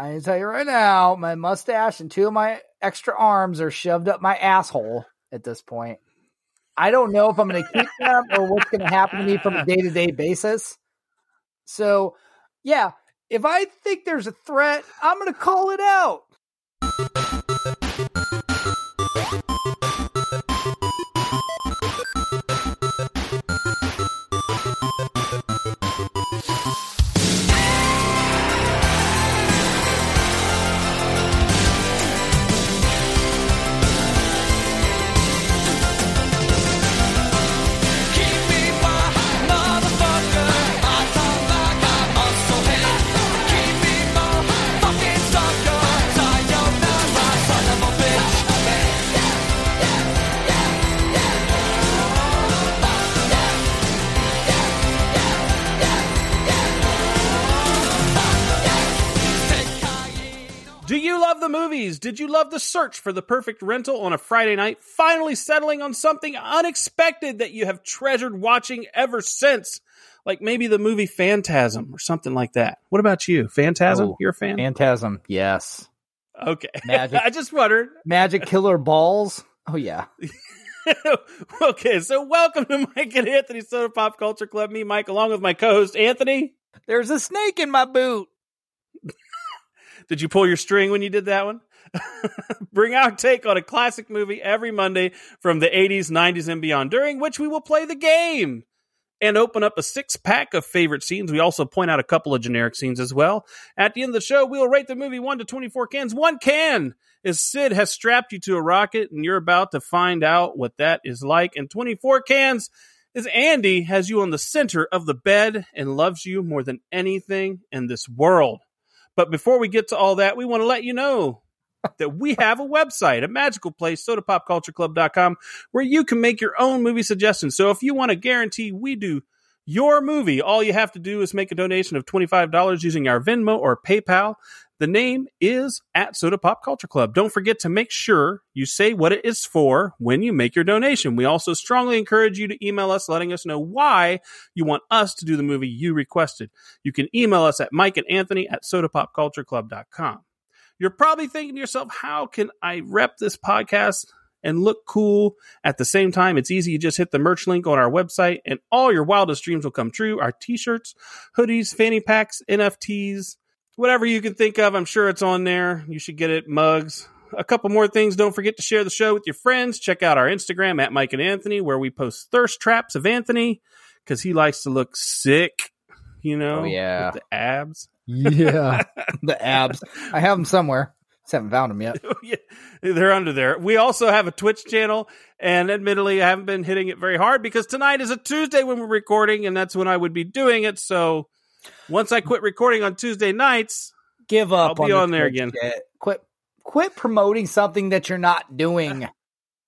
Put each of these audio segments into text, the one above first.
I tell you right now, my mustache and two of my extra arms are shoved up my asshole at this point. I don't know if I'm going to keep them or what's going to happen to me from a day to day basis. So, yeah, if I think there's a threat, I'm going to call it out. Did you love the search for the perfect rental on a Friday night, finally settling on something unexpected that you have treasured watching ever since? Like maybe the movie Phantasm or something like that. What about you? Phantasm? Oh, You're a fan? Phantasm, yes. okay. Magic. I just wondered. Magic Killer Balls. Oh, yeah. okay, so welcome to Mike and Anthony Soda Pop Culture Club. Me, Mike, along with my co-host Anthony. There's a snake in my boot. Did you pull your string when you did that one? Bring our take on a classic movie every Monday from the 80s, 90s, and beyond, during which we will play the game and open up a six pack of favorite scenes. We also point out a couple of generic scenes as well. At the end of the show, we'll rate the movie 1 to 24 cans. One can is Sid has strapped you to a rocket, and you're about to find out what that is like. And 24 cans is Andy has you on the center of the bed and loves you more than anything in this world. But before we get to all that, we want to let you know that we have a website, a magical place, sodapopcultureclub.com, where you can make your own movie suggestions. So if you want to guarantee we do your movie, all you have to do is make a donation of $25 using our Venmo or PayPal. The name is at Soda Pop Culture Club. Don't forget to make sure you say what it is for when you make your donation. We also strongly encourage you to email us letting us know why you want us to do the movie you requested. You can email us at Mike and Anthony at sodapopcultureclub.com. You're probably thinking to yourself, how can I rep this podcast and look cool at the same time? It's easy. You just hit the merch link on our website and all your wildest dreams will come true. Our t-shirts, hoodies, fanny packs, NFTs, whatever you can think of. I'm sure it's on there. You should get it. Mugs. A couple more things. Don't forget to share the show with your friends. Check out our Instagram at Mike and Anthony, where we post thirst traps of Anthony because he likes to look sick, you know, Oh, yeah. with the abs. Yeah. the abs. I have them somewhere. Just haven't found them yet. yeah, they're under there. We also have a Twitch channel, and admittedly, I haven't been hitting it very hard because tonight is a Tuesday when we're recording, and that's when I would be doing it. So once I quit recording on Tuesday nights, Give up. I'll be the on there again. shit. Quit. Quit promoting something that you're not doing.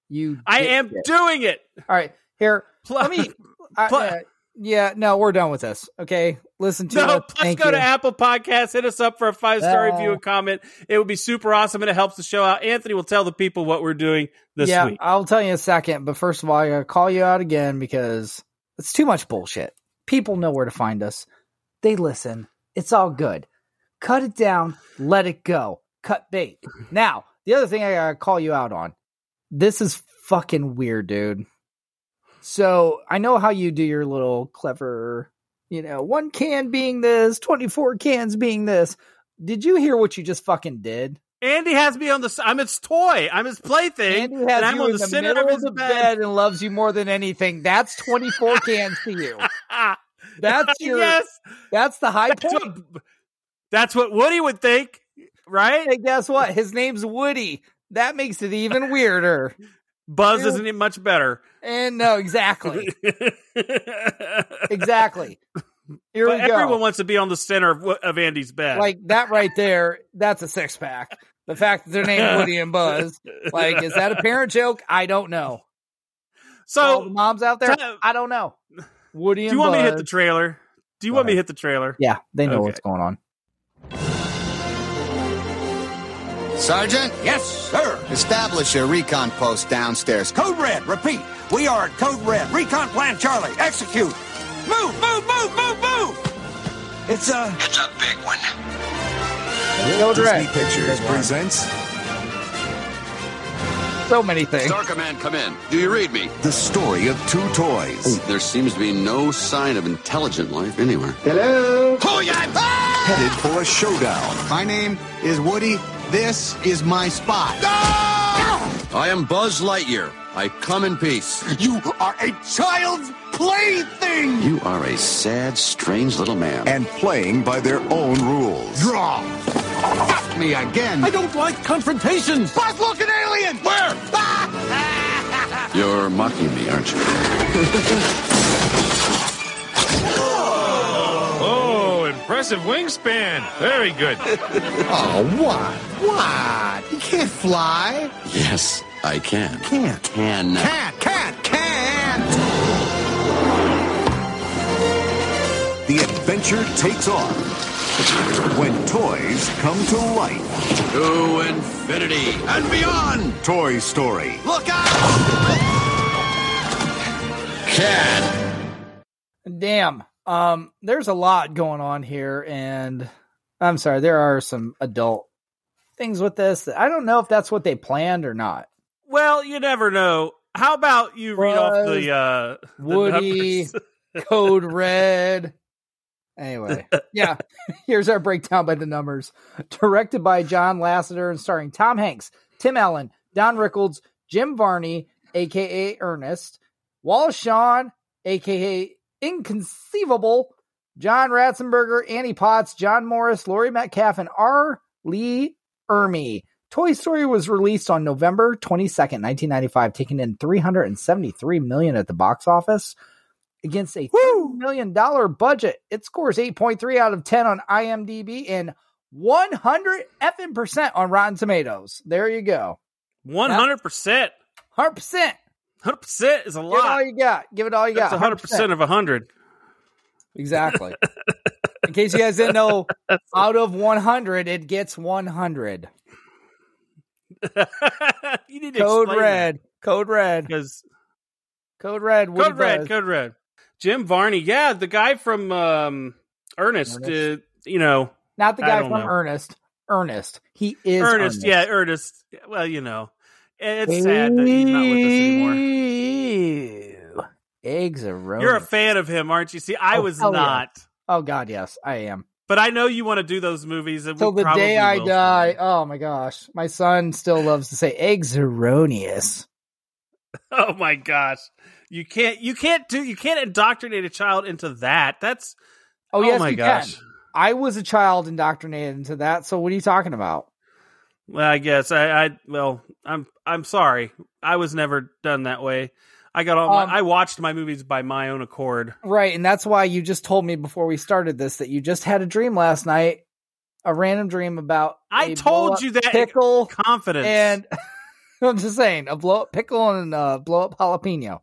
You. I am dipshit. doing it. All right. Here. Pl- Let me. I- Pl- uh, yeah. No, we're done with this. Okay. Listen to no, it. let's Thank go you. to Apple Podcasts. Hit us up for a five star Uh, review and comment. It would be super awesome, and it helps the show out. Anthony will tell the people what we're doing this yeah, week. I'll tell you in a second. But first of all, I gotta call you out again because it's too much bullshit. People know where to find us. They listen. It's all good. Cut it down. Let it go. Cut bait. Now, the other thing I gotta call you out on. This is fucking weird, dude. So I know how you do your little clever, you know, one can being this, 24 cans being this. Did you hear what you just fucking did? Andy has me on the. I'm his toy. I'm his plaything, Andy and has I'm you on in the, the, center middle of the bed. bed and loves you more than anything. That's 24 cans to you. That's your yes, that's the high that's point. what, that's what Woody would think, right? And guess what? His name's Woody. That makes it even weirder. Buzz Ew. isn't it much better? And no, exactly. Exactly. Here but we go. everyone wants to be on the center of, of Andy's bed. like that right there, that's a six pack. The fact that they're named Woody and Buzz. Like, is that a parent joke? I don't know. All the so, moms out there, Time- I don't know. Woody do you want me to hit the trailer? Do you Go want me to hit the trailer? Yeah, they know Okay. what's going on. Sergeant? Yes, sir. Establish a recon post downstairs. Code Red, repeat. We are at Code Red. Recon Plan Charlie. Execute. Move, move, move, move, move. It's a. It's a big one. Code Disney Red. Pictures presents So many things. Star Command, come in. Do you read me? the story of two toys There seems to be no sign of intelligent life anywhere. Hello? Oh, yeah! headed for a showdown. My name is Woody. This is my spot. Ah! I am Buzz Lightyear. I come in peace. You are a child's plaything! You are a sad, strange little man. and playing by their own rules. Draw. Fuck me again. I don't like confrontations! Buzz, look, an alien! Where? You're mocking me, aren't you? Impressive wingspan. Very good. Oh, what? What? You can't fly. Yes, I can. Can't. Can. Can't, can't, can't. The adventure takes off when toys come to life. To infinity and beyond. Toy Story. Look out! Can. Damn. Um, there's a lot going on here, and I'm sorry, there are some adult things with this. That I don't know if that's what they planned or not. Well, you never know. How about you read off the uh the Woody? Code Red. Anyway, yeah. Here's our breakdown by the numbers. Directed by John Lasseter and starring Tom Hanks, Tim Allen, Don Rickles, Jim Varney, aka Ernest, Wallace Shawn, aka Inconceivable, John Ratzenberger, Annie Potts, John Morris, Laurie Metcalf, and R. Lee Ermey. Toy Story was released on November 22nd, 1995, taking in 373 million at the box office against a $3 million budget. It scores 8.3 out of 10 on IMDb and 100 effing percent on Rotten Tomatoes. There you go. One hundred percent. 100%. Hundred percent is a lot. Give it all you got. Give it all you That's got. hundred percent of hundred. Exactly. In case you guys didn't know, out of 100, it gets 100. you need to Code red. Code red. because Code red. Code red, code red. Jim Varney, yeah, the guy from um, Ernest. Ernest. Uh, you know, Not the guy from know. Ernest. Ernest. He is Ernest, Yeah, Ernest. Well, you know, it's sad that he's not with us anymore. Eggs are. You're a fan of him, aren't you? See, I Oh, was hell yeah. not, Oh God, yes, I am. but I know you want to do those movies. Till the day I will die. Oh my gosh, my son still loves to say eggs erroneous. Oh my gosh, you can't, you can't do, you can't indoctrinate a child into that. That's Oh, oh, yes, my gosh. can. I was a child indoctrinated into that. So what are you talking about? Well, I guess I, I well, I'm I'm sorry. I was never done that way. I got all Um, my, I watched my movies by my own accord. Right, and that's why you just told me before we started this that you just had a dream last night, a random dream about. I a told you that pickle confidence. and I'm just saying a blow up pickle and a blow up jalapeno.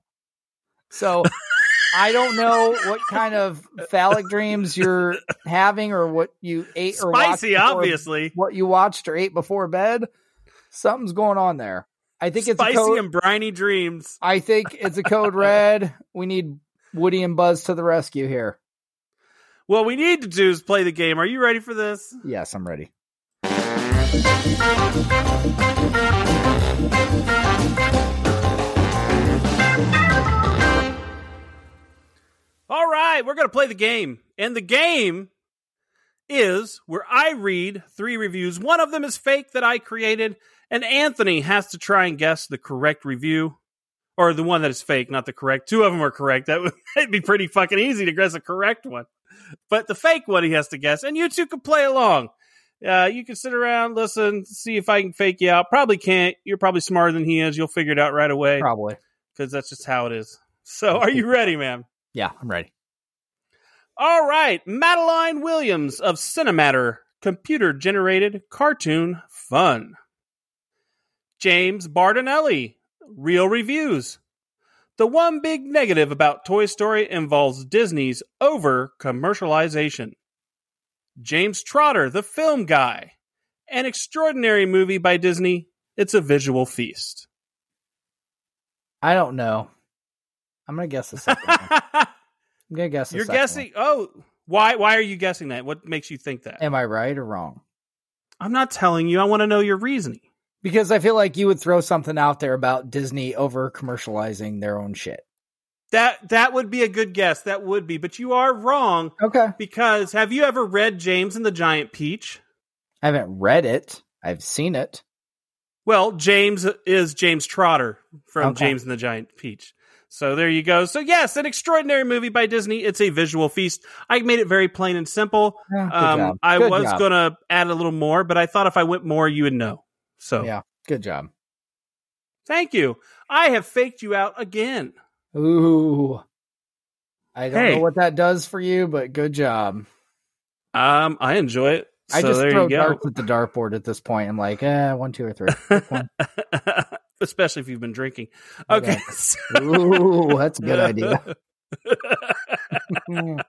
So I don't know what kind of phallic dreams you're having or what you ate or watched spicy, before- obviously. what you watched or ate before bed. Something's going on there. I think it's Spicy a code. and briny dreams. I think it's a code red. We need Woody and Buzz to the rescue here. What we need to do is play the game. Are you ready for this? Yes, I'm ready. All right, we're going to play the game. And the game is where I read three reviews. One of them is fake that I created, and Anthony has to try and guess the correct review. Or the one that is fake, not the correct. Two of them are correct. That would it'd be pretty fucking easy to guess a correct one. But the fake one he has to guess, and you two can play along. Uh, you can sit around, listen, see if I can fake you out. Probably can't. You're probably smarter than he is. You'll figure it out right away Probably. because that's just how it is. So, are you ready, man? Yeah, I'm ready. All right, Madeline Williams of Cinematter, computer generated cartoon fun. James Berardinelli, real reviews. The one big negative about Toy Story involves Disney's over commercialization. James Trotter, the film guy. An extraordinary movie by Disney. It's a visual feast. I don't know. I'm gonna guess the second one. I'm gonna guess. You're guessing. Oh, why? Why are you guessing that? What makes you think that? Am I right or wrong? I'm not telling you. I want to know your reasoning. Because I feel like you would throw something out there about Disney over commercializing their own shit. That that would be a good guess. That would be, but you are wrong Okay. because have you ever read James and the Giant Peach? I haven't read it. I've seen it. Well, James is James Trotter from Okay. James and the Giant Peach. So there you go. So yes, an extraordinary movie by Disney. It's a visual feast. I made it very plain and simple. Yeah, Um. I was job. gonna add a little more, but I thought if I went more, you would know. So Yeah. Good job. thank you. I have faked you out again. Ooh. I don't Hey. know what that does for you, but good job. Um, I enjoy it. I just there throw you go. darts at the dartboard at this point. I'm like, eh, one, two, or three. Especially if you've been drinking. Okay. Ooh, that's a good idea.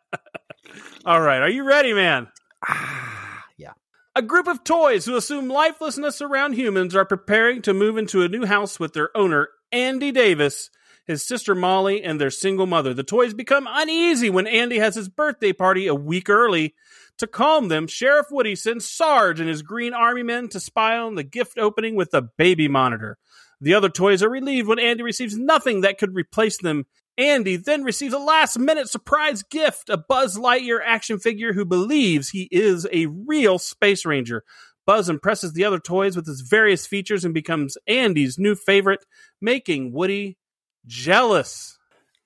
All right. Are you ready, man? Ah, yeah. A group of toys who assume lifelessness around humans are preparing to move into a new house with their owner, Andy Davis, his sister Molly, and their single mother. The toys become uneasy when Andy has his birthday party a week early. To calm them, Sheriff Woody sends Sarge and his Green Army men to spy on the gift opening with a baby monitor. The other toys are relieved when Andy receives nothing that could replace them. Andy then receives a last minute surprise gift a Buzz Lightyear action figure who believes he is a real Space Ranger. Buzz impresses the other toys with his various features and becomes Andy's new favorite, making Woody jealous.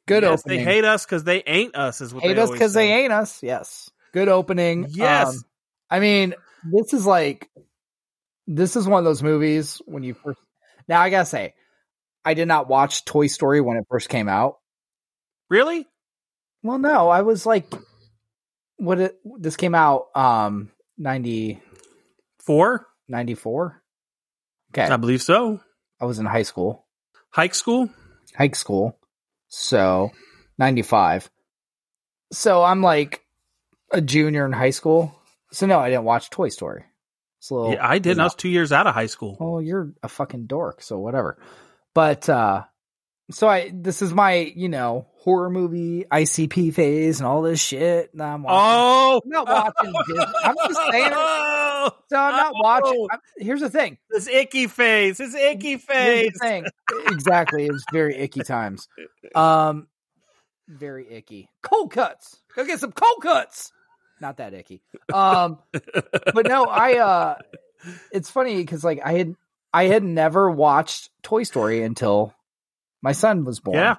Good yes, opening. They hate us because they ain't us, is what hate they us because they ain't us. Yes. Good opening. Yes. Um, I mean, this is like, this is one of those movies when you first. Now, I gotta say, I did not watch Toy Story when it first came out. Really? Well, no, I was like, what it, this came out, um, 90, Four? 94. Okay. I believe so. I was in high school, Hike school? high school. So 95. So I'm like a junior in high school. So no, I didn't watch Toy Story. Little, yeah, I didn't. I was two years out of high school. Oh, you're a fucking dork, so whatever. But uh so I this is my, you know, horror movie ICP phase and all this shit. And I'm watching. Oh! I'm not watching. I'm just saying it. So I'm not watching. I'm, here's the thing. This icky phase, This icky the thing. exactly. It was very icky times. Um very icky. Cold cuts. Go get some cold cuts. Not that icky. Um but no, I uh it's funny because like I had I had never watched Toy Story until my son was born. Yeah.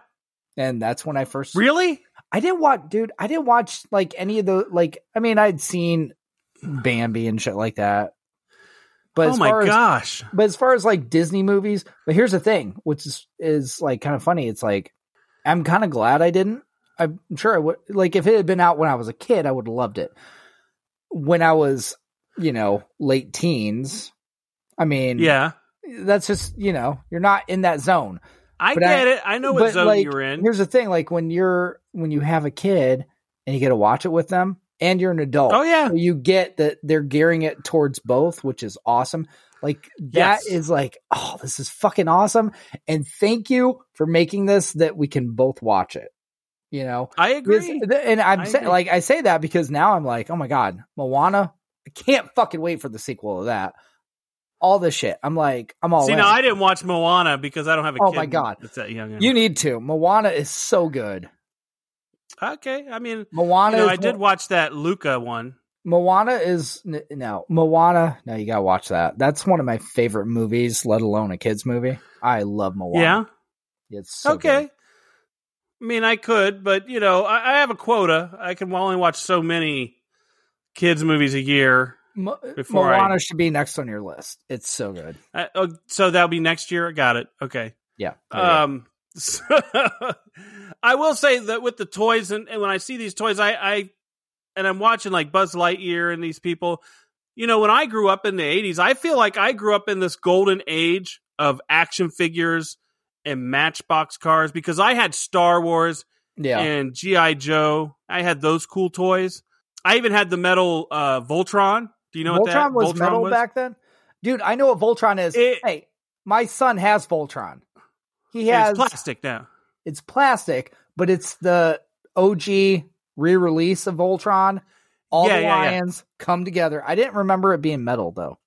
And that's when I first Really? I didn't watch dude, I didn't watch like any of the like I mean I'd seen Bambi and shit like that. But oh my as gosh. but as far as like Disney movies, but here's the thing, which is is like kind of funny. It's like I'm kind of glad I didn't. I'm sure I would like if it had been out when I was a kid, I would have loved it. When I was, you know, late teens, I mean, Yeah. that's just you know, you're not in that zone. I But get I- it. I know what zone like, you're in. Here's the thing: like when you're when you have a kid and you get to watch it with them, and you're an adult. Oh, yeah. so you get that they're gearing it towards both, which is awesome. Like that Yes. is like, oh, this is fucking awesome, and thank you for making this that we can both watch it. You know, I agree. and I'm I saying agree. like I say that because now I'm like, oh my god, Moana. I can't fucking wait for the sequel of that. All this shit. I'm like, I'm all See, in. now I didn't watch Moana because I don't have a Oh kid my God. that's that young. you need to. Moana is so good. okay. I mean, Moana. you know, is I did watch that Luca one. Moana is no Moana. No, you gotta watch that. That's one of my favorite movies, let alone a kids movie. I love Moana. Yeah. it's so okay. good. I mean, I could, but you know, I, I have a quota. I can only watch so many kids movies a year. Mo- Before I- should be next on your list. It's so good. Uh, oh, so that'll be next year. Got it. Okay. Yeah. There you go. Um, so- I will say that with the toys, and, and when I see these toys, I, I and I'm watching like Buzz Lightyear and these people. You know, when I grew up in the '80s, I feel like I grew up in this golden age of action figures and Matchbox cars because I had Star Wars yeah. and GI Joe. I had those cool toys. I even had the metal uh, Voltron. Do you know what that Voltron was metal back then, dude. I know what Voltron is. It- hey, my son has Voltron. He has it's plastic now. it's plastic, but it's the OG re-release of Voltron. All Yeah, the yeah, yeah. lions come together. I didn't remember it being metal though.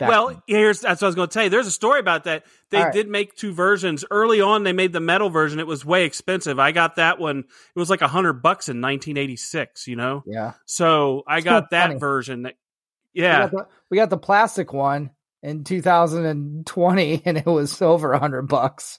Well, here's that's what I was going to tell you. There's a story about that. They right. did make two versions early on. They made the metal version. It was way expensive. I got that one. It was like a hundred bucks in 1986. You know, yeah. so I It's got that funny. version. That, We yeah, got, the, we got the plastic one in 2020, and it was over a hundred bucks.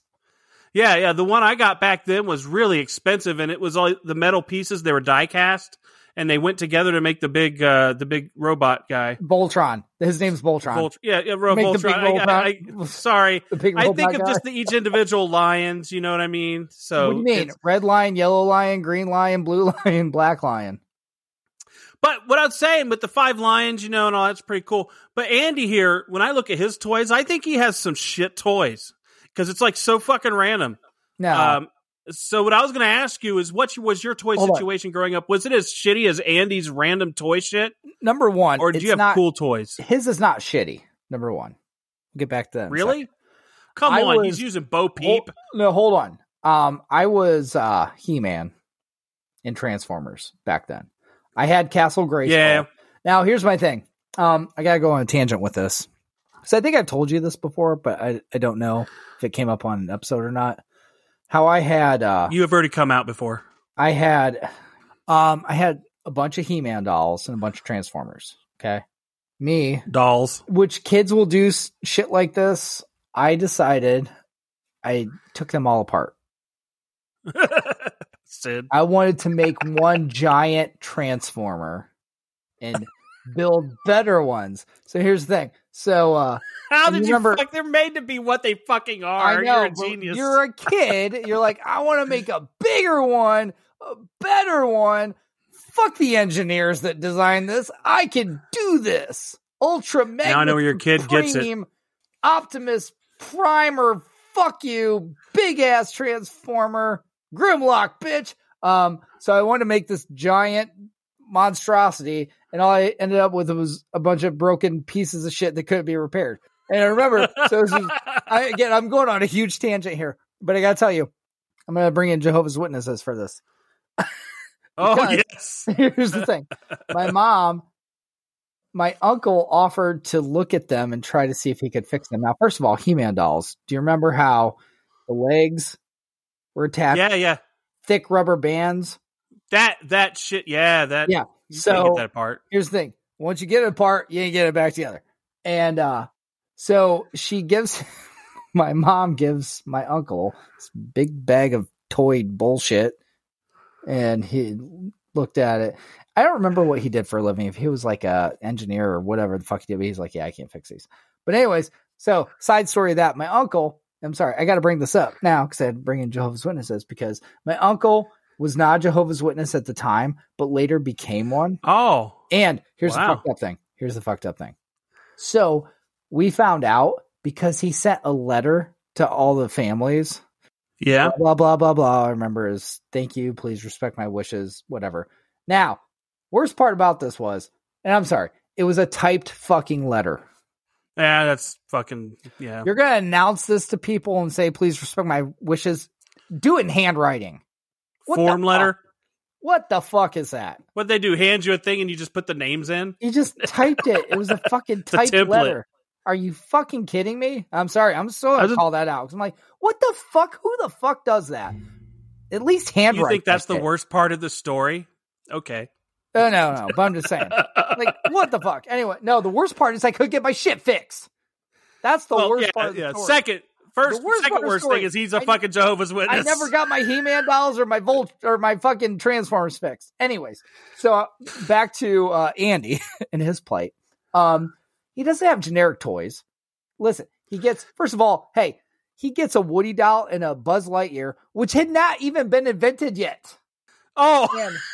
yeah, yeah. The one I got back then was really expensive, and it was all the metal pieces. They were die cast, and they went together to make the big, uh the big robot guy. Voltron. His name's Voltron. Volt- yeah, yeah, Ro- Make the big Voltron. I- I- I- sorry, I think of guy. just the, each individual lions. You know what I mean? So what do you mean? Red lion, yellow lion, green lion, blue lion, black lion. But what I'm saying with the five lions, you know, and all that's pretty cool. But Andy here, when I look at his toys, I think he has some shit toys because it's like so fucking random. No, Um, so what I was going to ask you is, what was your toy Hold on. situation growing up? Was it as shitty as Andy's random toy shit, number one, or did you have not, cool toys? His is not shitty. Number one. We'll get back to that. in a second. Really? Come I on, was- he's using Bo Peep. Hold- no, hold on. Um, I was uh He Man in Transformers back then. I had Castle Grayskull. Yeah. Now here's my thing. Um, I gotta go on a tangent with this. So I think I've told you this before, but I I don't know if it came up on an episode or not. How I had uh You have already come out before. I had um I had a bunch of He Man dolls and a bunch of Transformers. Okay. Me, Dolls. which kids will do shit like this. I decided I took them all apart. Sid. I wanted to make one giant transformer and build better ones. So here's the thing. So uh How did you remember- fuck? They're made to be what they fucking are. I know You're a genius. you're a kid. You're like, I want to make a bigger one, a better one. Fuck the engineers that designed this. I can do this. Ultra Mega. Now I know where your kid gets it. Supreme Optimus Primer. Fuck you, big ass transformer. Grimlock, bitch. Um, so I wanted to make this giant monstrosity, and all I ended up with was a bunch of broken pieces of shit that couldn't be repaired. And I remember, so this is, I, again, I'm going on a huge tangent here, but I gotta tell you, I'm gonna bring in Jehovah's Witnesses for this. oh yes. Here's the thing. My mom, my uncle offered to look at them and try to see if he could fix them. Now, first of all, He-Man dolls. Do you remember how the legs were attached Yeah, yeah. thick rubber bands? That that shit. Yeah, that. Yeah. So get that apart. here's the thing. Once you get it apart, you ain't get it back together. And uh so she gives my mom gives my uncle this big bag of toy bullshit and he looked at it. I don't remember what he did for a living. If he was like a engineer or whatever the fuck he did, but he's like, Yeah, I can't fix these. But anyways, so side story of that, my uncle, I'm sorry, I gotta bring this up now because I had to bring in Jehovah's Witnesses because my uncle was not a Jehovah's Witness at the time, but later became one. Oh, And here's Wow. the fucked up thing. Here's the fucked up thing. So we found out because he sent a letter to all the families. yeah. Blah blah blah blah. I remember is thank you, please respect my wishes, whatever. Now, worst part about this was, and I'm sorry, it was a typed fucking letter. Yeah, that's fucking yeah. You're gonna announce this to people and say, please respect my wishes. Do it in handwriting. What Form letter. What the fuck is that? What they do? Hand you a thing and you just put the names in. You just typed it. It was a fucking typed letter. Are you fucking kidding me? I'm sorry. I'm I gonna just- call that out I'm like, what the fuck? Who the fuck does that? At least handwrite. You think that's the worst part of the story? Okay. Oh, no, no. But I'm just saying. like, what the fuck? Anyway, no. The worst part is I couldn't get my shit fixed. That's the Well, worst yeah, part of the yeah. story. Second, first, The worst second part of the worst story, thing is he's a I- fucking Jehovah's Witness. I never got my He-Man dolls or my Volt or my fucking Transformers fixed. Anyways, so uh, back to uh, Andy and his plight. Um, he doesn't have generic toys. Listen, he gets first of all, hey, he gets a Woody doll and a Buzz Lightyear, which had not even been invented yet. Oh,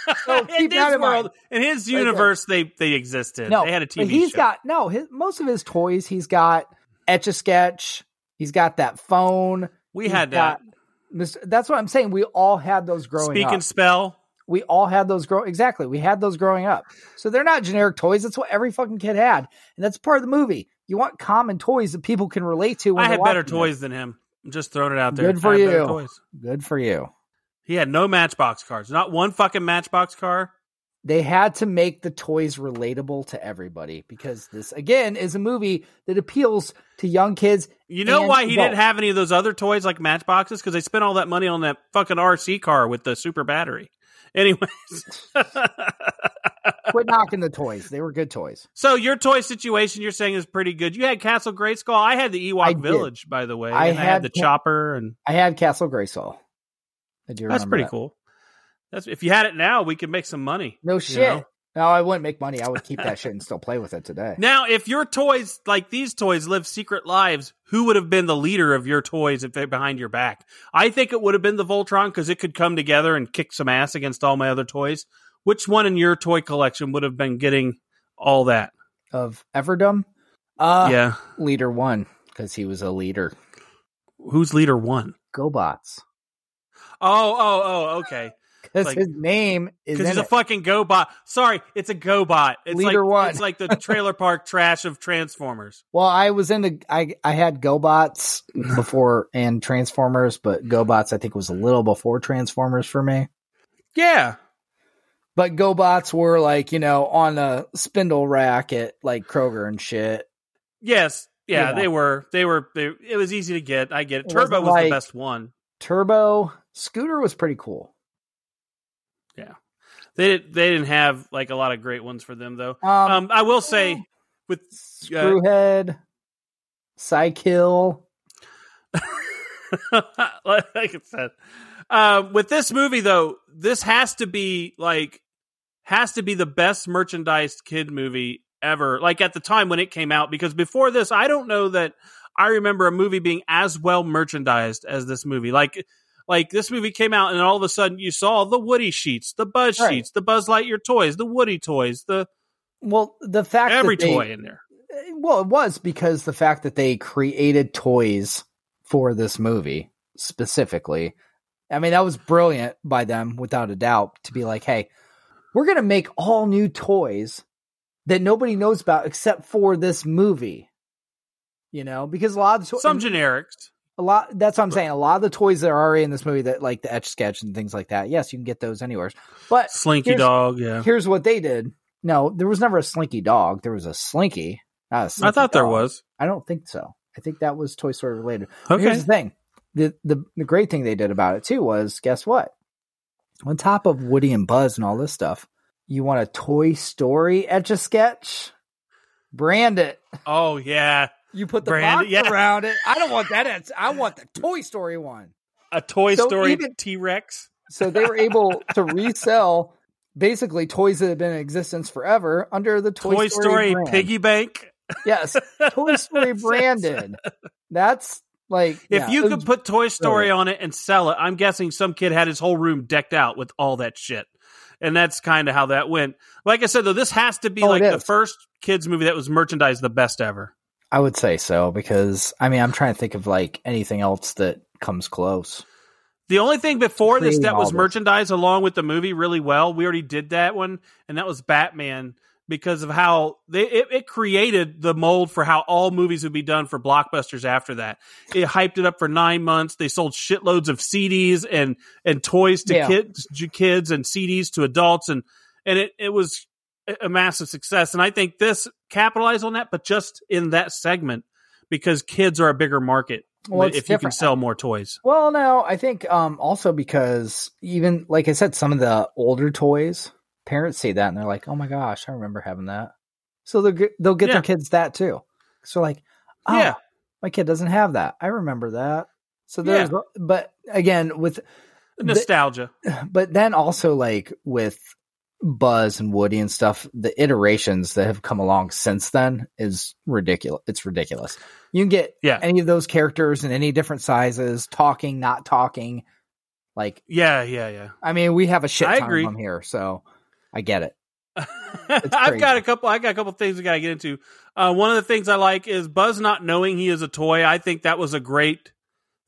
so in his world, in his universe, they they existed. No, they had a TV he's show. got no. His, most of his toys, he's got Etch a Sketch. He's got that phone. we he's had that. Mr. That's what I'm saying. We all had those growing Speak up. and spell. We all had those grow exactly. We had those growing up. So they're not generic toys. That's what every fucking kid had. And that's part of the movie. You want common toys that people can relate to when I had better toys than him. I'm just throwing it out there. Good for I had better you. Toys. Good for you. He had no Matchbox cars. Not one fucking Matchbox car. They had to make the toys relatable to everybody because this again is a movie that appeals to young kids. You know why he didn't have any of those other toys like Matchboxes? Because they spent all that money on that fucking RC car with the super battery. Anyways, Quit knocking the toys; they were good toys. so your toy situation you're saying is pretty good. You had Castle Grayskull. I had the Ewok Village, by the way. I and I had had the Ca- chopper, and I had Castle Grayskull. I do. that's pretty that. cool. That's if you had it now, we could make some money. No you shit. know? No, I wouldn't make money. I would keep that shit and still play with it today. Now, if your toys like these toys live secret lives, who would have been the leader of your toys if they're behind your back? I think it would have been the Voltron because it could come together and kick some ass against all my other toys. Which one in your toy collection would have been getting all that? Of Everdom, uh, yeah, leader one because he was a leader. who's leader one? GoBots, Oh, oh, oh, okay. because Like- his name is Because he's a it. fucking GoBot. Sorry, it's a GoBot. It's Leader like, one. It's like the trailer park trash of Transformers. Well, I was into I I had GoBots before and Transformers, but GoBots I think was a little before Transformers for me. Yeah, But GoBots were like you know on a spindle rack at like Kroger and shit. yes, yeah. They were. They were. They, it was easy to get. I get it. It Turbo wasn't was like- the best one. Turbo Scooter was pretty cool. They didn't. They didn't have like a lot of great ones for them though. Um, Um, I will say with Screwhead, Cy-Kill. like I said, um, with this movie though, this has to be like has to be the best merchandised kid movie ever. Like at the time when it came out, because before this, I don't know that I remember a movie being as well merchandised as this movie. Like. Like this movie came out, and all of a sudden you saw the Woody sheets, the Buzz Right. sheets, the Buzz Lightyear toys, the Woody toys, the Well, the fact every that they, toy in there. Eh, well, it was because the fact that they created toys for this movie specifically. I mean, that was brilliant by them, without a doubt, to be like, hey, we're going to make all new toys that nobody knows about except for this movie. You know, because a lot of to- Some generics. A lot that's what I'm saying. A lot of the toys that are already in this movie that like the etch sketch and things like that. Yes, you can get those anywhere. But Slinky Dog, yeah. here's what they did. No, there was never a slinky dog. There was a slinky. A I slinky thought there was. I don't think so. I think that was Toy Story related. But Okay. Here's the thing. The, the the great thing they did about it too was guess what? On top of Woody and Buzz and all this stuff, you want a Toy Story etch a sketch? Brand it. Oh yeah, You put the Brand box yeah. around it. I don't want that. etch- I want the Toy Story one. a Toy So Story T Rex. So they were able to resell basically toys that have been in existence forever under the Toy, Toy, Story, brand. Piggy Bank. Yes, Toy Story branded. That's like If yeah, you could was- put Toy Story on it and sell it, I'm guessing some kid had his whole room decked out with all that shit. And that's kind of how that went. Like I said, though, this has to be Oh, like the first kids movie that was merchandised the best ever. I would say so because I mean I'm trying to think of like anything else that comes close. The only thing before this that was merchandised along with the movie really well, we already did that one, and that was Batman because of how they it, it created the mold for how all movies would be done for blockbusters after that. It hyped it up for nine months. They sold shitloads of CDs and and toys to Yeah. kids, kids and CDs to adults, and and it it was a- massive success. And I think this capitalized on that, but just in that segment because kids are a bigger market. Well, if you can sell more toys. Well, no, I think um also because even like I said, some of the older toys, parents see that and they're like, "Oh my gosh, I remember having that." So they'll get, they'll get Yeah. their kids that too. So like, oh, Yeah. my kid doesn't have that. I remember that. So there's, but again with Nostalgia. but then also like with Buzz and Woody and stuff, the iterations that have come along since then is ridiculous. It's ridiculous. You can get Yeah. any of those characters in any different sizes, talking, not talking. Like, Yeah, yeah, yeah. I mean, we have a shit ton of them here, so I get it. I've got a couple. I got a couple things we got to get into. Uh, one of the things I like is Buzz not knowing he is a toy. I think that was a great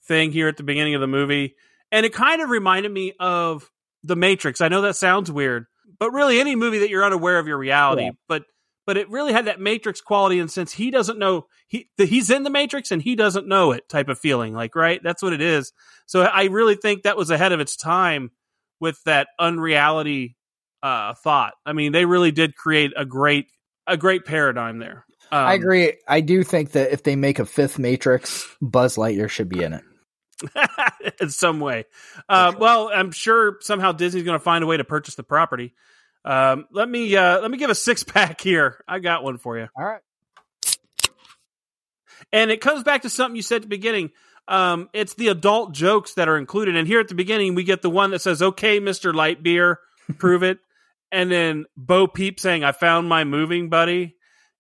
thing here at the beginning of the movie, and it kind of reminded me of The Matrix. I know that sounds weird, but really any movie that you're unaware of your reality, Yeah. but but it really had that Matrix quality, and since he doesn't know he that he's in the Matrix and he doesn't know it, type of feeling. Like right, that's what it is. So I really think that was ahead of its time with that unreality uh, thought. I mean, they really did create a great a great paradigm there. Um, I agree. I do think that if they make a fifth Matrix, Buzz Lightyear should be in it. in some way. Uh, well, I'm sure somehow Disney's going to find a way to purchase the property. Um, let me uh, let me give a six pack here. I got one for you, All right. and it comes back to something you said at the beginning. Um, it's the adult jokes that are included, and here at the beginning we get the one that says, "Okay, Mister Lightbeer, prove it," and then Bo Peep saying, "I found my moving buddy."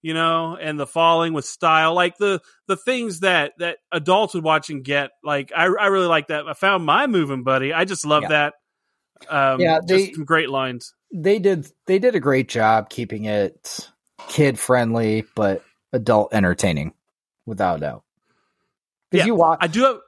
You know, and the falling with style, like the the things that that adults would watch and get. Like I, I really like that. I found my moving buddy. I just love Yeah. that. Um, Yeah, just they- some great lines. They did they did a great job keeping it kid friendly but adult entertaining, without a doubt. Because Yeah, you watch, I do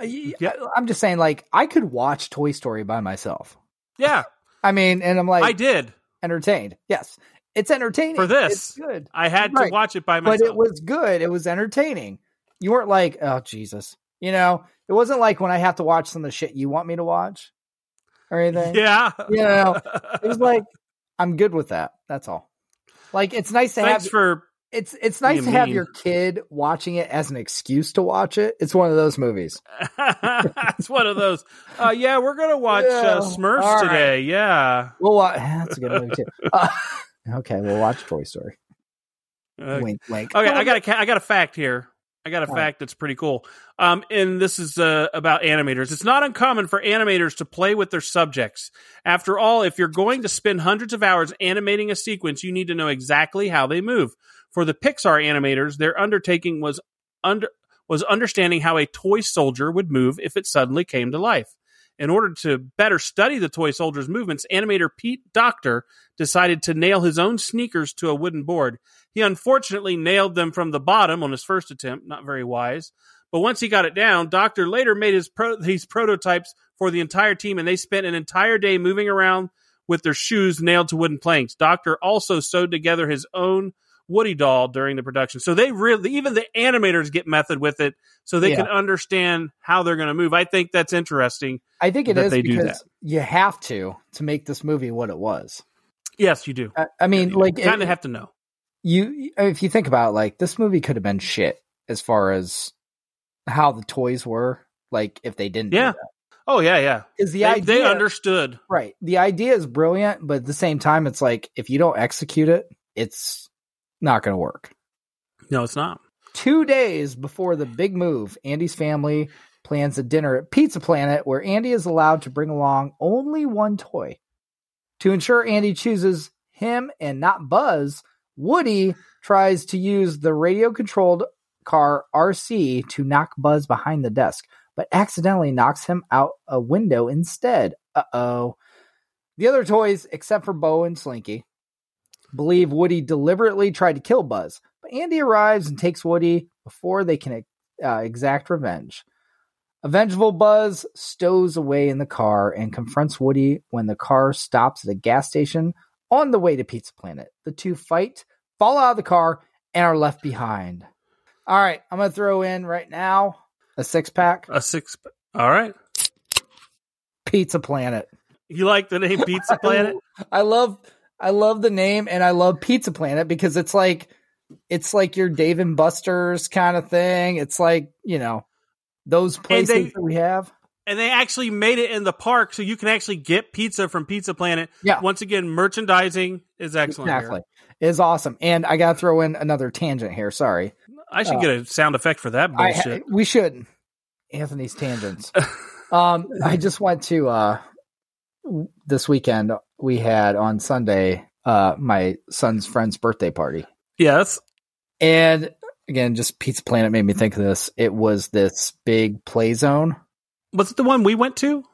have, yeah. I'm just saying, like I could watch Toy Story by myself. yeah, I mean, and I'm like I did. entertained. Yes, it's entertaining For this. It's good, I had Right. to watch it by myself, but it was good. It was entertaining. You weren't like, oh Jesus, you know. It wasn't like when I have to watch some of the shit you want me to watch or anything. yeah, You know, it was like I'm good with that. That's all. Like it's nice to Thanks have for it's it's nice to have your kid watching it as an excuse to watch it. It's one of those movies. it's one of those. Uh, yeah, we're gonna watch uh, Smurfs All right. today. Yeah. Well, wa- that's a good movie too. Okay, we'll watch Toy Story. Uh, wink, wink. Okay, I got a I got a fact here. I got a All fact that's pretty cool. Um, and this is uh, about animators. It's not uncommon for animators to play with their subjects. After all, if you're going to spend hundreds of hours animating a sequence, you need to know exactly how they move. For the Pixar animators, their undertaking was under was understanding how a toy soldier would move if it suddenly came to life. In order to better study the toy soldier's movements, animator Pete Docter decided to nail his own sneakers to a wooden board. He unfortunately nailed them from the bottom on his first attempt, not very wise. But once he got it down, Docter later made his pro- these prototypes for the entire team, and they spent an entire day moving around with their shoes nailed to wooden planks. Docter also sewed together his own Woody doll during the production. So they really, even the animators get method with it, so they Yeah. can understand how they're going to move. I think that's interesting. I think it that is they do because you have to to make this movie what it was. Yes, you do. I, I mean, like You kind of have to know. you if you think about it, like this movie could have been shit as far as how the toys were. Like if they didn't, Yeah. Oh yeah, yeah. is the They, idea they understood. right? The idea is brilliant, but at the same time, it's like if you don't execute it, it's not going to work. No, it's not. Two days before the big move, Andy's family plans a dinner at Pizza Planet where Andy is allowed to bring along only one toy. To ensure Andy chooses him and not Buzz, Woody tries to use the radio controlled car RC to knock Buzz behind the desk, but accidentally knocks him out a window instead. Uh oh. The other toys, except for Bo and Slinky, believe Woody deliberately tried to kill Buzz, but Andy arrives and takes Woody before they can uh, exact revenge. A vengeful Buzz stows away in the car and confronts Woody when the car stops at a gas station on the way to Pizza Planet. The two fight, fall out of the car, and are left behind. All right, I'm going to throw in right now a six pack A six. All right. Pizza Planet. You like the name Pizza Planet? I love I love the name and I love Pizza Planet because it's like it's like your Dave and Buster's kind of thing. It's like, you know, those places they- that we have. and they actually made it in the park so you can actually get pizza from Pizza Planet. Yeah. Once again, merchandising is excellent. Exactly. Is awesome. And I got to throw in another tangent here. Sorry. I should Uh, get a sound effect for that I, bullshit. we should. Anthony's tangents. um, I just went to uh, this weekend. We had on Sunday uh, my son's friend's birthday party, yes. and again, just Pizza Planet made me think of this. It was this big play zone. Was it the one we went to?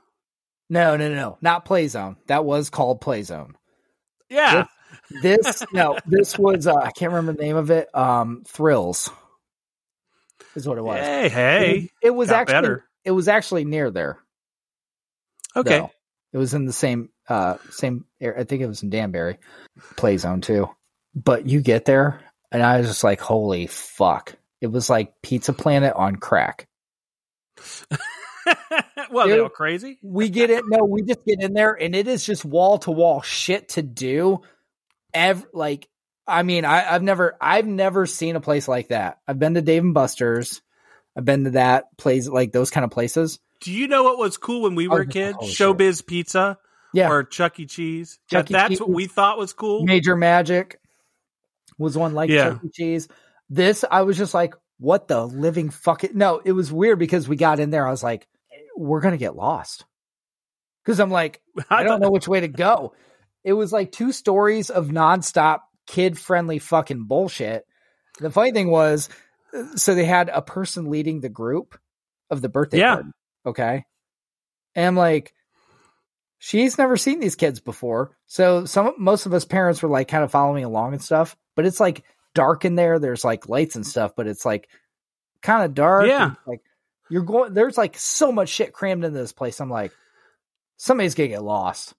No, no, no, no, not play zone. That was called play zone. Yeah. This no, this was uh, I can't remember the name of it. Um, Thrills is what it was. Hey, hey. it was got actually better. it was actually near there. Okay. though. It was in the same uh same area. I think it was in Danbury play zone too. But you get there and I was just like, holy fuck. It was like Pizza Planet on crack. well, they Dude. all crazy. we get it. No, we just get in there, and it is just wall to wall shit to do. Ev- like, I mean, I, I've never, I've never seen a place like that. I've been to Dave and Buster's. I've been to that place, like those kind of places. Do you know what was cool when we were Oh, kids? shit. Showbiz Pizza Yeah, or Chuck E. Cheese. Chuck E. that's Cheese. what we thought was cool. Major Magic was one like Yeah. Chuck E. Cheese. This, I was just like, what the living fucking? No, it was weird because we got in there. I was like, we're gonna get lost because I'm like, I don't know which way to go. It was like two stories of nonstop kid friendly fucking bullshit. The funny thing was, uh, so they had a person leading the group of the birthday Yeah. party. Okay. And I'm like, she's never seen these kids before. So some, most of us parents were like kind of following along and stuff, but it's like dark in there. There's like lights and stuff, but it's like kind of dark. Yeah. Like you're going, there's like so much shit crammed into this place. I'm like, somebody's gonna get lost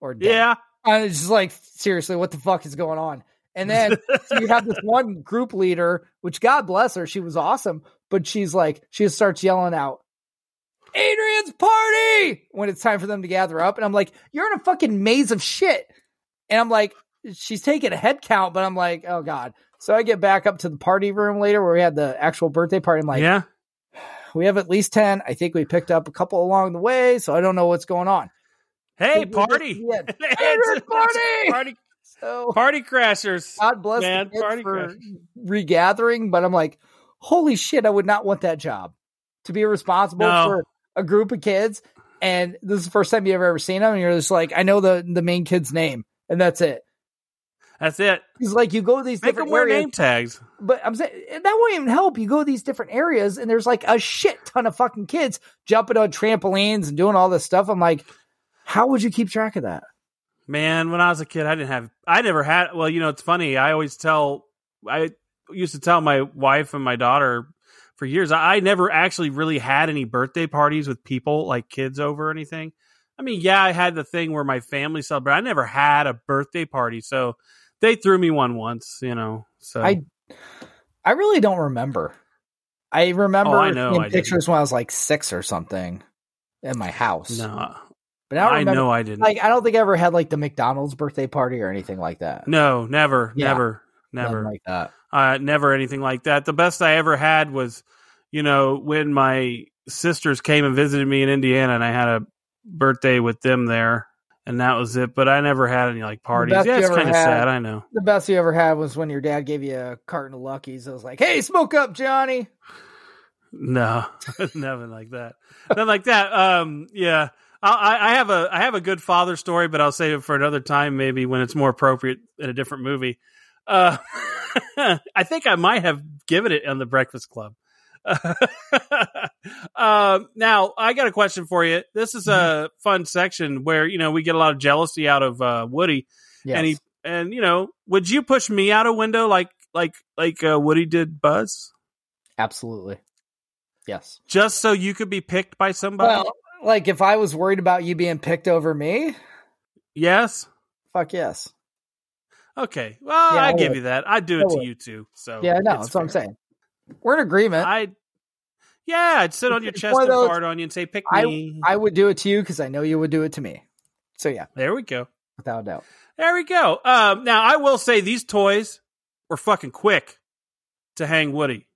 or dead. Yeah. And it's just like, seriously, what the fuck is going on? And then so you have this one group leader, which God bless her, she was awesome, but she's like, she just starts yelling out, Adrian's party when it's time for them to gather up. And I'm like, you're in a fucking maze of shit. And I'm like, she's taking a head count, but I'm like, oh God. So I get back up to the party room later where we had the actual birthday party. I'm like, yeah. we have at least 10. I think we picked up a couple along the way. So I don't know what's going on. Hey, So party. to the. It's- Adrian's it's party! party. So Party crashers. God bless Man, party for crash. regathering, but I'm like, holy shit, I would not want that job to be responsible No. for a group of kids. And this is the first time you've ever seen them, and you're just like, I know the the main kid's name, and that's it. That's it. He's like, you go to these Make them wear areas, name tags. but I'm saying that won't even help. You go to these different areas, and there's like a shit ton of fucking kids jumping on trampolines and doing all this stuff. I'm like, how would you keep track of that? Man, when I was a kid, I didn't have. I never had. Well, you know, it's funny. I always tell. I used to tell my wife and my daughter for years. I, I never actually really had any birthday parties with people like kids over or anything. I mean, yeah, I had the thing where my family celebrated. I never had a birthday party, so they threw me one once. You know, so I I really don't remember. I remember Oh, I know I didn't. pictures when I was like six or something in my house. no, uh, but I don't I know I didn't. Like I don't think I ever had like the McDonald's birthday party or anything like that. no, never, Yeah. never, Nothing never. like that. Uh, never anything like that. The best I ever had was, you know, when my sisters came and visited me in Indiana, and I had a birthday with them there, and that was it. But I never had any like parties. Yeah, it's kind of sad. I know. The best you ever had was when your dad gave you a carton of Luckies. It was like, "Hey, smoke up, Johnny." No, nothing like that. Nothing like that. Um, yeah. I, I I have a I have a good father story, but I'll save it for another time, maybe when it's more appropriate in a different movie. Uh, I think I might have given it on the Breakfast Club. um, now I got a question for you. This is a fun section where you know we get a lot of jealousy out of uh, Woody, Yes. and he and you know, would you push me out a window like like like uh, Woody did Buzz, Absolutely. Yes. just so you could be picked by somebody? Well, like if I was worried about you being picked over me, yes. fuck yes. Okay. Well, Yeah, I, I give you that. I do I it to you too. So yeah, no, that's what I'm saying. We're in agreement. I yeah, I'd sit on your It's chest and those- fart on you and say, "Pick I me." I would do it to you because I know you would do it to me. So yeah, there we go. without a doubt. There we go. Um, now I will say these toys were fucking quick to hang Woody.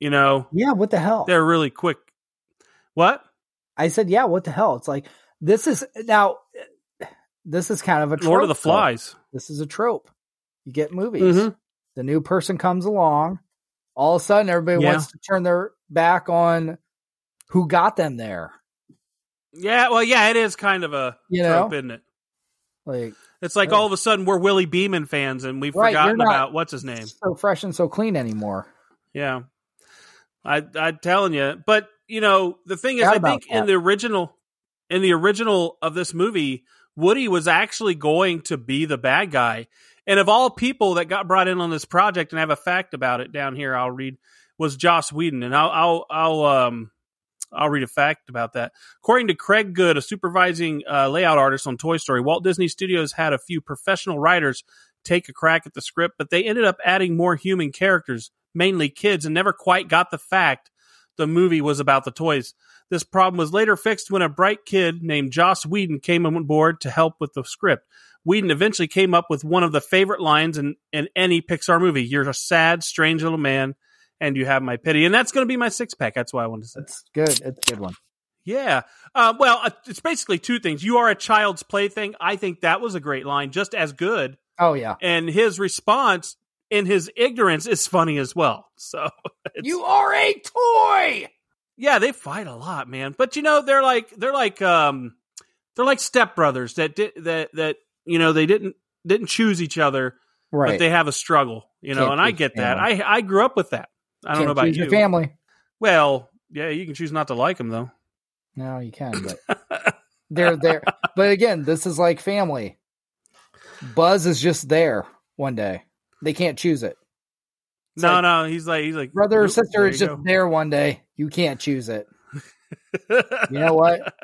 You know, Yeah, what the hell? they're really quick. What? I said, yeah, what the hell? It's like this is now. This is kind of a trope, Lord of the. Flies. This is a trope. You get movies. Mhm. The new person comes along. All of a sudden, everybody Yeah. wants to turn their back on who got them there. Yeah, well, yeah, it is kind of a You trope, know? isn't it? Like It's like all of a sudden we're Willie Beamen fans and we've Right, forgotten about what's his name. so fresh and so clean anymore. Yeah. I I'm telling you. But you know, the thing is I think in the original in the original of this movie, Woody was actually going to be the bad guy. And of all people that got brought in on this project, and have a fact about it down here, I'll read was Joss Whedon, and I'll I'll I'll um I'll read a fact about that. According to Craig Good, a supervising uh, layout artist on Toy Story, Walt Disney Studios had a few professional writers take a crack at the script, but they ended up adding more human characters, mainly kids, and never quite got the fact the movie was about the toys. This problem was later fixed when a bright kid named Joss Whedon came on board to help with the script. Whedon eventually came up with one of the favorite lines in, in any Pixar movie. You're a sad, strange little man, and you have my pity. And that's going to be my six pack. That's why I wanted to say. It's good. It's a good one. Yeah. Uh, well, uh, it's basically two things. You are a child's plaything. I think that was a great line, just as good. Oh yeah. And his response in his ignorance is funny as well. So You are a toy. Yeah, they fight a lot, man. But you know, they're like they're like um they're like stepbrothers that did that that you know they didn't didn't choose each other, Right. but they have a struggle. You know, Can't and I get that. family. I I grew up with that. I don't Can't know about you. your family. Well, yeah, you can choose not to like them though. No, you can, but they're there. But again, this is like family. Buzz is just there one day. They can't choose it. It's no, like- no, he's like he's like Brother or sister is just there one day. You can't choose it. You know what?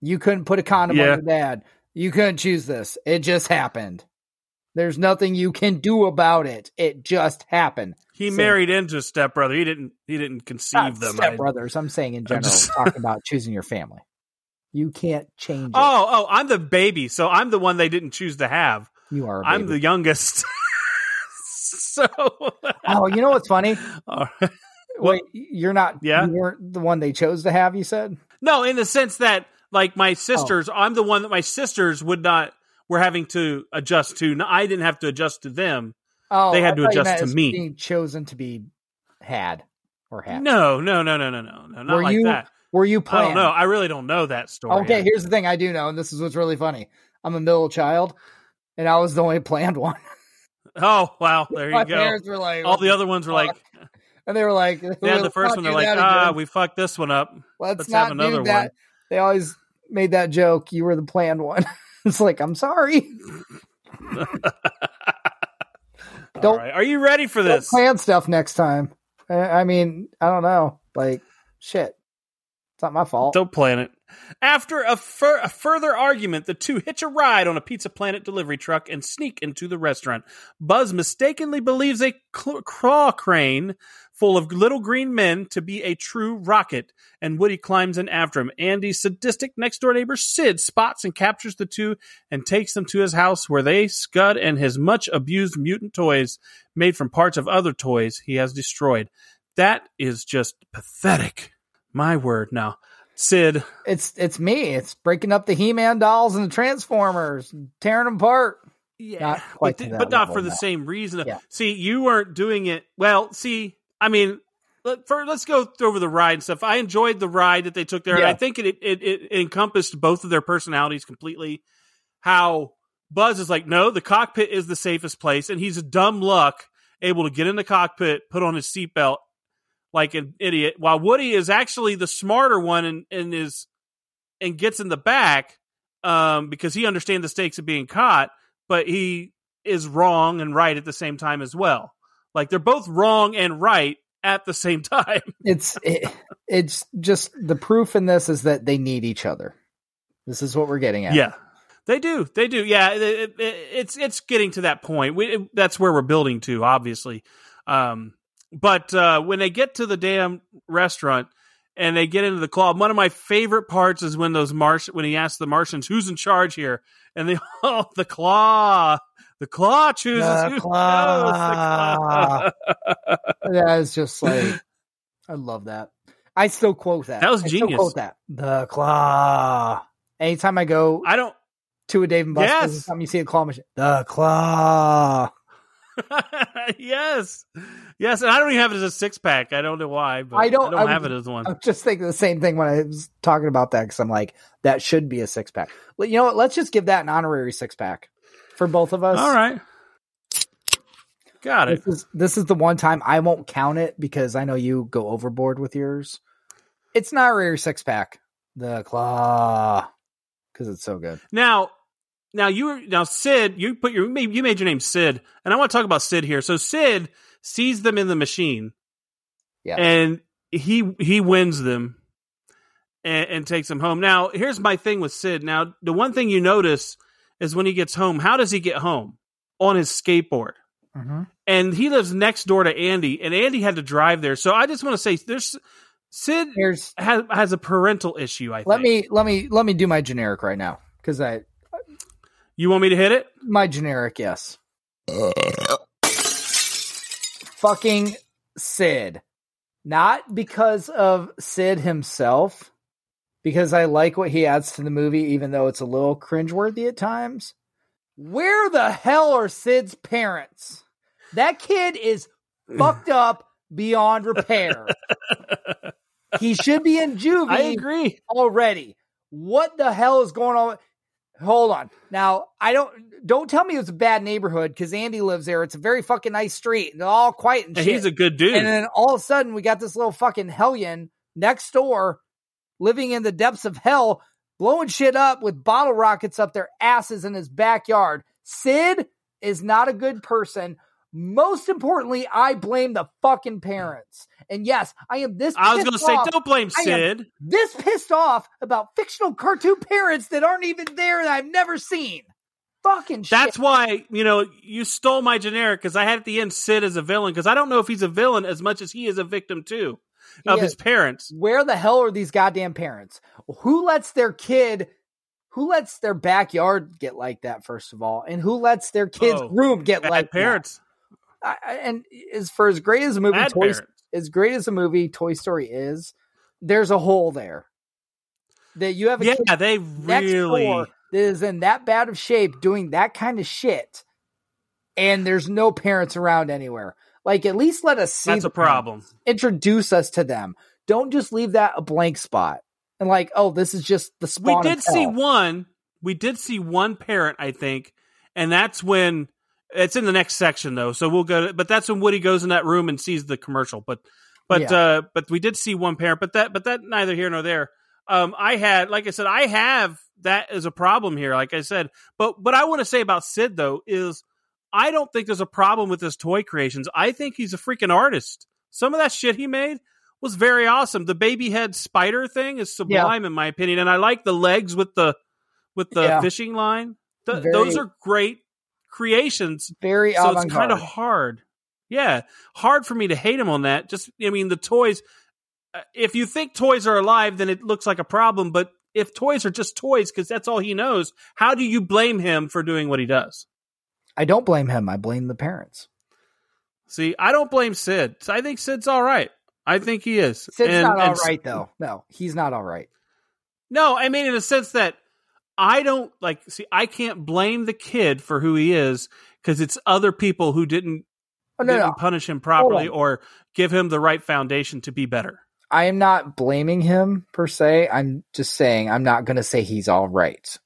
You couldn't put a condom Yeah. on your dad. You couldn't choose this. It just happened. There's nothing you can do about it. It just happened. He So- married into a stepbrother. He didn't. He didn't conceive them. stepbrothers. I'm saying in general, just- talking about choosing your family. You can't change it. Oh, oh, I'm the baby, so I'm the one they didn't choose to have. you are. I'm the youngest. so, Oh, you know what's funny? Well, Wait, you're not. Yeah? you weren't the one they chose to have. You said. no, in the sense that like Oh. my sisters, I'm the one that my sisters would not were having to adjust to. No, I didn't have to adjust to them. Oh, They had I to adjust to me. Being chosen to be had or had. No, no, no, no, no, no, no, not Were like you that. Were you I planned? don't know. I really don't know that story. Okay, here's the thing I do know, and this is what's really funny. I'm a middle child, and I was the only planned one. Oh, wow. There you go. were like, All the other ones were like, and they were like, yeah, "Let's the first one they're like, ah, we fucked this one up. let's, let's have another do that." one. They always made that joke. You were the planned one. it's like, I'm sorry. Don't- right. Are you ready for this? plan stuff next time. I, I mean, I don't know. Like, shit, it's not my fault. Don't plan it. After a, fur- a further argument, the two hitch a ride on a Pizza Planet delivery truck and sneak into the restaurant. Buzz mistakenly believes a cl- claw crane full of little green men to be a true rocket, and Woody climbs in after him. Andy's sadistic next door neighbor Sid spots and captures the two and takes them to his house where they scud and his much abused mutant toys made from parts of other toys he has destroyed. That is just pathetic. My word. Now, Sid, it's it's me. It's breaking up the He-Man dolls and the Transformers, tearing them apart. yeah, Not but, th- but not for the same reason. Yeah. See, you weren't doing it well. See, I mean, let, for, let's go over the ride and stuff. I enjoyed the ride that they took there, and Yeah. I think it, it it encompassed both of their personalities completely. How Buzz is like, no, the cockpit is the safest place, and he's a dumb luck able to get in the cockpit, put on his seatbelt like an idiot, while Woody is actually the smarter one and, and is and gets in the back um, because he understands the stakes of being caught, but he is wrong and right at the same time as well. Like they're both wrong and right at the same time. It's it, it's just the proof in this is that they need each other. This is what we're getting at. Yeah, they do. They do. Yeah, it, it, it's it's getting to that point. We, it- that's where we're building to, obviously. Um, but uh, when they get to the damn restaurant and they get into the claw, one of my favorite parts is when those Marsh when he asks the Martians who's in charge here, and they oh the claw, the claw chooses The who claw. knows the claw. That is just like I love that. I still quote that. That was I still genius. quote that. The claw. Anytime I go I don't. to a Dave and Buster's, Yes. anytime you see a claw machine, the claw. yes, yes, and I don't even have it as a six pack. I don't know why, but I don't- I don't I have it as one. I'm just thinking the same thing when I was talking about that because I'm like, that should be a six pack. Well, you know what? Let's just give that an honorary six pack for both of us. All right. Got it. This is this is the one time I won't count it because I know you go overboard with yours. It's not a rare six pack. The claw because it's so good. Now, now you were now Sid. You put your maybe you made your name Sid, and I want to talk about Sid here. So Sid sees them in the machine, Yeah. and he he wins them, and, and takes them home. Now, here's my thing with Sid. Now, the one thing you notice is when he gets home. How does he get home? On his skateboard. Mm-hmm. and he lives next door to Andy, and Andy had to drive there. So I just want to say, there's Sid Here's has has a parental issue. I think. let me let me let me do my generic right now because I You want me to hit it? my generic yes. Fucking Sid, not because of Sid himself, because I like what he adds to the movie, even though it's a little cringeworthy at times. Where the hell are Sid's parents? That kid is fucked up beyond repair. he should be in juvie I agree. already. What the hell is going on? Hold on. Now, I don't don't tell me it's a bad neighborhood because Andy lives there. It's a very fucking nice street. They're all quiet and And shit. he's a good dude. and then all of a sudden we got this little fucking hellion next door living in the depths of hell, blowing shit up with bottle rockets up their asses in his backyard. Sid is not a good person. Most importantly, I blame the fucking parents. And yes, I am this. I was going to say, don't blame Sid. this pissed off about fictional cartoon parents that aren't even there that I've never seen. Fucking shit. That's why you know you stole my generic because I had at the end Sid as a villain because I don't know if he's a villain as much as he is a victim too He of is. his parents. Where the hell are these goddamn parents? Who lets their kid, who lets their backyard get like that, first of all? And who lets their kid's Oh, room get like parents, that? I, and as for as great as a movie, bad Toy, parents. As great as a movie Toy Story is, there's a hole there. That you have a Yeah, they really. that is in that bad of shape doing that kind of shit, and there's no parents around anywhere. Like, at least let us see. That's the a problem. parents. Introduce us to them. Don't just leave that a blank spot and like, oh, this is just the We did see one. We did see one parent, I think, and that's when it's in the next section though. So we'll go. To, but that's when Woody goes in that room and sees the commercial. But but Yeah. uh but we did see one parent. But that but that neither here nor there. Um, I had like I said, I have that as a problem here. Like I said, but what I want to say about Sid though is I don't think there's a problem with his toy creations. I think he's a freaking artist. Some of that shit he made was very awesome. The baby head spider thing is sublime in my opinion, and I like the legs with the with the Yeah. fishing line. Th- Very- those are great creations. Very So it's kind of hard. Yeah, hard for me to hate him on that. Just I mean the toys. uh, If you think toys are alive, then it looks like a problem. But if toys are just toys because that's all he knows, how do you blame him for doing what he does? I don't blame him. I blame the parents. See, I don't blame Sid. I think Sid's all right. I think he is. Sid's And- not all and- right though. No, he's not all right. No, I mean in the sense that I don't like. See, I can't blame the kid for who he is because it's other people who didn't Oh, no, didn't no. punish him properly or give him the right foundation to be better. I am not blaming him per se. I'm just saying I'm not going to say he's all right.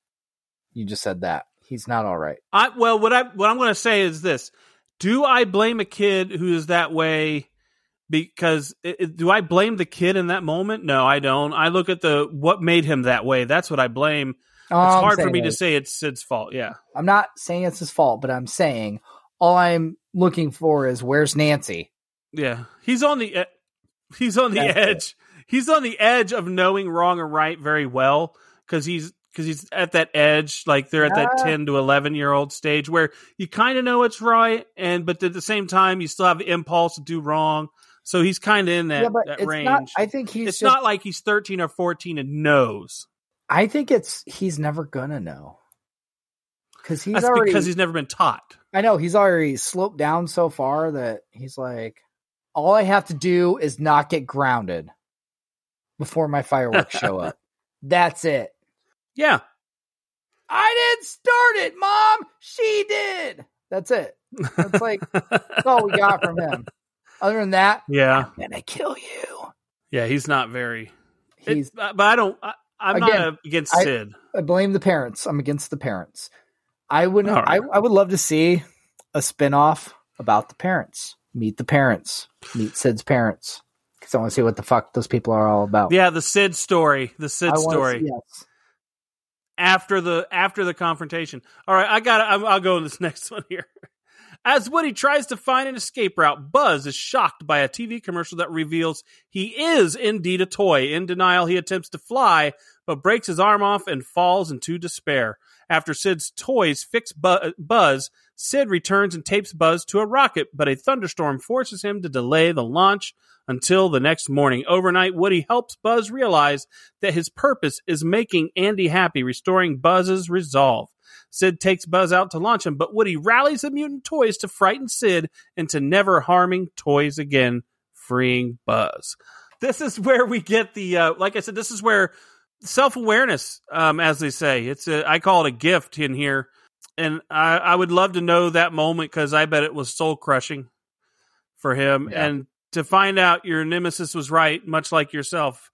You just said that he's not all right. I well, what I what I'm going to say is this: Do I blame a kid who is that way? Because it, it- do I blame the kid in that moment? No, I don't. I look at the what made him that way. That's what I blame. It's I'm hard for me to say it's Sid's fault. Yeah, I'm not saying it's his fault, but I'm saying all I'm looking for is where's Nancy? yeah. He's on the e- he's on the That's it. edge. He's on the edge of knowing wrong or right very well because he's because he's at that edge, like they're at that Yeah. ten to eleven year old stage where you kind of know it's right, and but at the same time you still have the impulse to do wrong. So he's kind of in that, yeah, but that it's range. not. I think he's. it's just- not like he's thirteen or fourteen and knows. I think it's he's never gonna know because he's That's already. because he's never been taught. I know he's already sloped down so far that he's like, all I have to do is not get grounded before my fireworks show up. That's it. Yeah, I didn't start it, mom. She did. That's it. That's like that's all we got from him. Other than that, yeah, I'm gonna kill you. yeah. He's not very. it- He's. but I don't. I, I'm Again, not against I- Sid. I blame the parents. I'm against the parents. I would. Right. I, I would love to see a spinoff about the parents. Meet the parents. Meet Sid's parents. Because I want to see what the fuck those people are all about. Yeah, the Sid story. The Sid story. see- yes. after the after the confrontation. All right, I got. I'll go in this next one here. As Woody tries to find an escape route, Buzz is shocked by a TV commercial that reveals he is indeed a toy. In denial, he attempts to fly, but breaks his arm off and falls into despair. After Sid's toys fix Bu- Buzz, Sid returns and tapes Buzz to a rocket, but a thunderstorm forces him to delay the launch until the next morning. Overnight, Woody helps Buzz realize that his purpose is making Andy happy, restoring Buzz's resolve. Sid takes Buzz out to launch him, but Woody rallies the mutant toys to frighten Sid into never harming toys again, freeing Buzz. This is where we get the, uh, like I said, this is where self awareness, um, as they say, it's a, I call it a gift in here. And I, I would love to know that moment because I bet it was soul crushing for him. Yeah. And to find out your nemesis was right, much like yourself.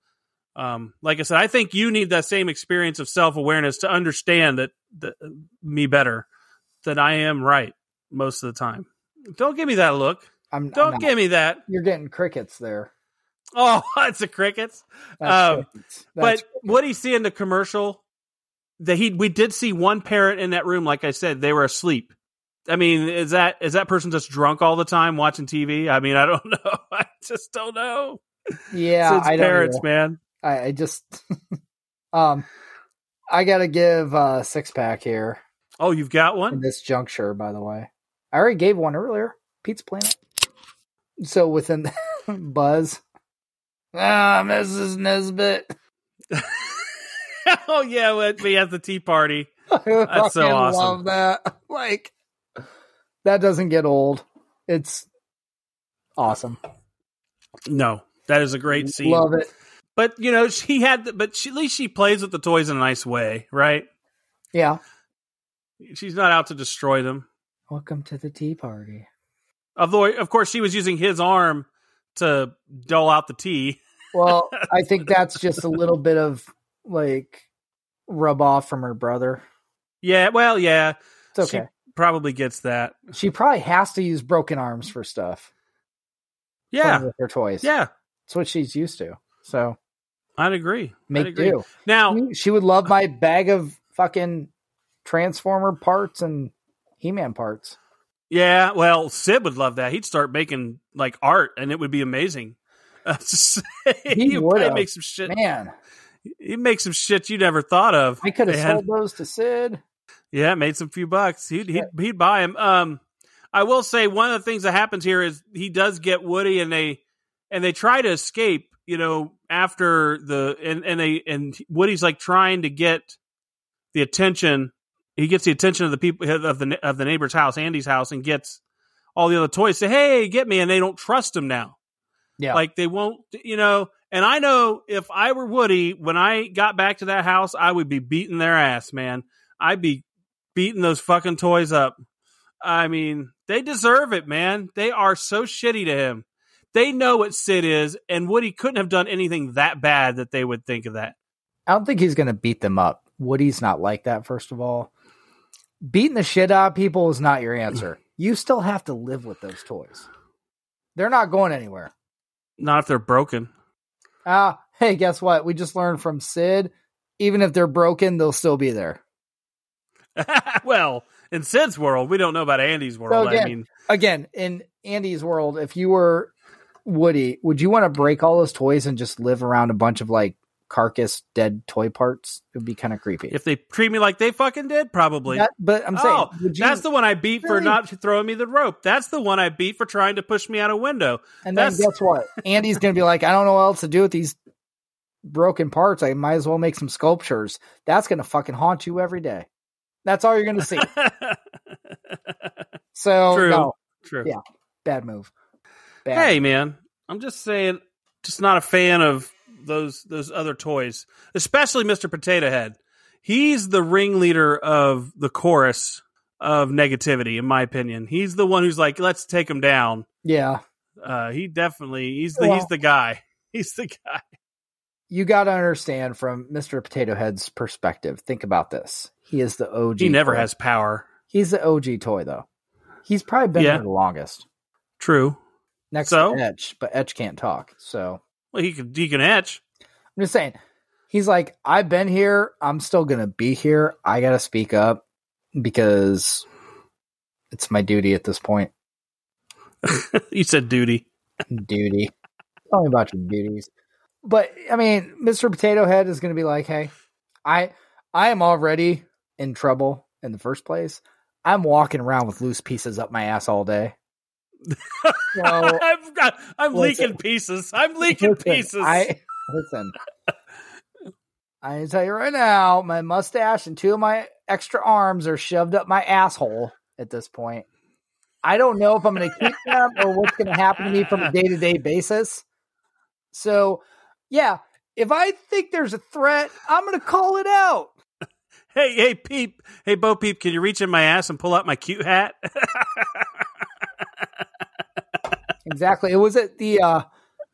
Um, like I said, I think you need that same experience of self awareness to understand that, that me better, that I am right most of the time. Don't give me that look. I'm, I'm Don't not. give me that. You're getting crickets there. Oh, it's a crickets. That's Um, crickets. but That's what do you see in the commercial? That he we did see one parent in that room. Like I said, they were asleep. I mean, is that is that person just drunk all the time watching TV? I mean, I don't know. I just don't know. yeah, I don't parents, man. I, I just, um, I gotta give uh six pack here Oh, you've got one. in this juncture. By the way, I already gave one earlier. Pizza Planet. So within Buzz, ah, Mrs. Nesbitt. oh yeah, we at the tea party. That's so awesome. Love that. Like that doesn't get old. It's awesome. No, that is a great scene. Love it. But you know, she had, the, but she, at least she plays with the toys in a nice way, right? Yeah. She's not out to destroy them. Welcome to the tea party. Although, of course, she was using his arm to dole out the tea. Well, I think that's just a little bit of like rub off from her brother. Yeah, well, yeah, It's okay. She probably gets that. She, probably has to use broken arms for stuff. Yeah, with her toys. yeah, That's what she's used to. So I'd agree. I'd make agree. do. Now, She would love my bag of fucking Transformer parts and He Man parts. yeah, well, Sid would love that. He'd start making like art, and it would be amazing. Just- He would make some shit. Man, He'd make some shit you never thought of. I could have sold those to Sid. Yeah, made some few bucks. He'd he'd, he'd buy him. Um, I will say one of the things that happens here is he does get Woody, and they and they try to escape. You know, after the and and they and Woody's like trying to get the attention. He gets the attention of the people of the of the neighbor's house, Andy's house, and gets all the other toys. Say, "Hey, get me!" And they don't trust him now. Yeah. Like they won't, you know. And I know if I were Woody, when I got back to that house, I would be beating their ass, man. I'd be beating those fucking toys up. I mean, they deserve it, man. They are so shitty to him. They know what Sid is, and Woody couldn't have done anything that bad that they would think of that. I don't think he's going to beat them up. Woody's not like that, first of all. Beating the shit out of people is not your answer. You still have to live with those toys. They're not going anywhere. Not if they're broken. Ah, hey, guess what? We just learned from Sid. Even if they're broken, they'll still be there. well, in Sid's world, we don't know about Andy's world. I again- mean, Again, in Andy's world, if you were Woody, would you want to break all those toys and just live around a bunch of like carcass dead toy parts? It would be kind of creepy. if they treat me like they fucking did, probably. That- but I'm saying, oh, you, that's the one I beat for not throwing me the rope. That's the one I beat for trying to push me out a window. And then guess what? Andy's going to be like, I don't know what else to do with these broken parts. I might as well make some sculptures. That's going to fucking haunt you every day. That's all you're going to see. So, True. no, True. Yeah. bad move. Bad. Hey, man, I'm just saying, just not a fan of those those other toys, especially Mr. Potato Head. He's the ringleader of the chorus of negativity, in my opinion. He's the one who's like, let's take him down. Yeah. Uh, he definitely he's the he's the guy. He's the guy. You got to understand from Mr. Potato Head's perspective. Think about this. He is the OG. He never toy. has power. He's the OG toy, though. He's probably been Yeah. here the longest. True. Next So? to Etch, but Etch can't talk. So Well, he can he can etch. I'm just saying, he's like, I've been here. I'm still going to be here. I got to speak up because it's my duty at this point. you said duty. Duty. Tell me about your duties. But I mean, Mr. Potato Head is going to be like, hey, I I am already in trouble in the first place, I'm walking around with loose pieces up my ass all day. So, got, I'm Listen. leaking pieces. I'm leaking listen, pieces. I listen. I tell you right now, my mustache and two of my extra arms are shoved up my asshole at this point. I don't know if I'm going to keep them or what's going to happen to me from a day to day basis. So, yeah, if I think there's a threat, I'm going to call it out. hey, hey, Peep. Hey, Bo Peep, can you reach in my ass and pull out my cute hat? Exactly. It was at the uh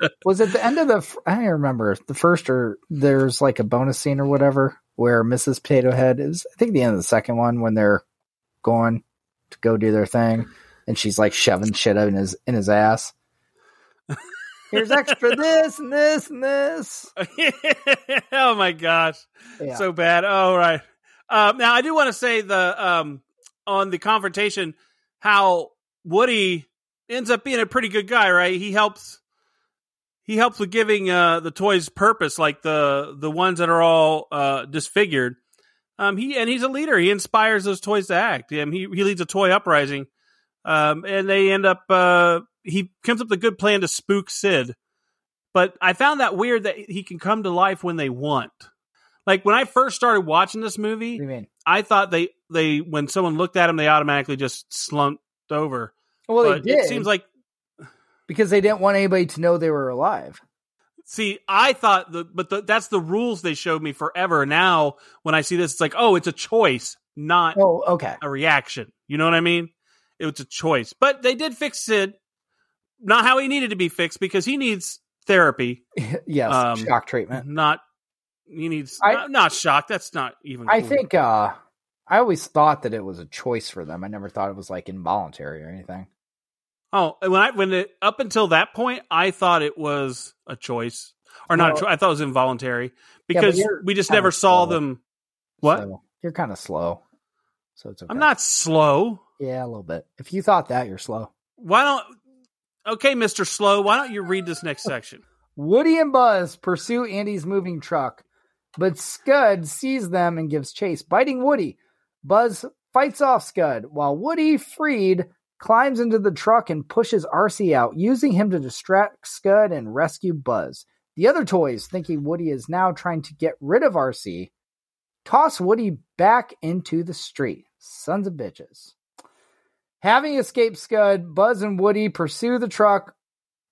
was at the end of the I don't remember the first or there's like a bonus scene or whatever where Mrs. Potato Head is I think the end of the second one when they're going to go do their thing and she's like shoving shit in his in his ass. Here's extra this and this and this. oh my gosh. Yeah. So bad. Oh, right. Um, now I do want to say the um on the confrontation how Woody ends up being a pretty good guy, right? He helps he helps with giving uh the toys purpose, like the the ones that are all uh disfigured. Um he and he's a leader. He inspires those toys to act. Um, he he leads a toy uprising. Um and they end up uh he comes up with a good plan to spook Sid. But I found that weird that he can come to life when they want. Like when I first started watching this movie? I thought they they when someone looked at him, they automatically just slumped over. Well, but they did it seems like because they didn't want anybody to know they were alive. see, I thought the but the, that's the rules they showed me forever. Now when I see this, it's like oh, it's a choice, not Oh, okay. a reaction. You know what I mean? It was a choice, but they did fix it. Not how he needed to be fixed because he needs therapy. yes, Um, shock treatment. Not he needs I- not, not shock. That's not even. I cool. think uh I always thought that it was a choice for them. I never thought it was like involuntary or anything. Oh, when I when it up until that point, I thought it was a choice or not. a Well- cho- I thought it was involuntary because you're we just never saw slow. them. What? So you're kind of slow. So it's okay. I'm not slow. Yeah, a little bit. If you thought that, you're slow. Why don't? Okay, Mister Slow. Why don't you read this next section? Woody and Buzz pursue Andy's moving truck, but Scud sees them and gives chase, biting Woody. Buzz fights off Scud, while Woody, freed, climbs into the truck and pushes RC out, using him to distract Scud and rescue Buzz. The other toys, thinking Woody is now trying to get rid of RC, toss Woody back into the street. Sons of bitches. Having escaped Scud, Buzz and Woody pursue the truck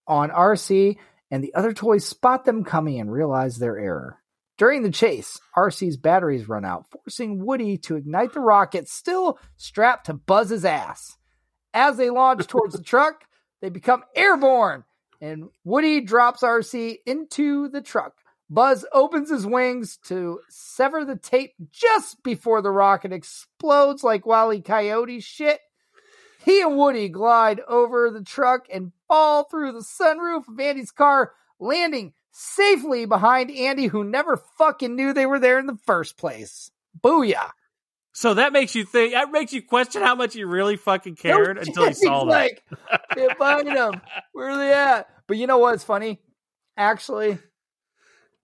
on RC, and the other toys spot them coming and realize their error. During the chase, RC's batteries run out, forcing Woody to ignite the rocket still strapped to Buzz's ass. As they launch towards the truck, they become airborne, and Woody drops RC into the truck. Buzz opens his wings to sever the tape just before the rocket explodes like Wally Coyote shit. He and Woody glide over the truck and fall through the sunroof of Andy's car, landing safely behind Andy, who never fucking knew they were there in the first place. Booyah. So that makes you think. That makes you question how much he really fucking cared No until he saw he's that. like, can't find them. Where are they at? But you know what's funny? Actually,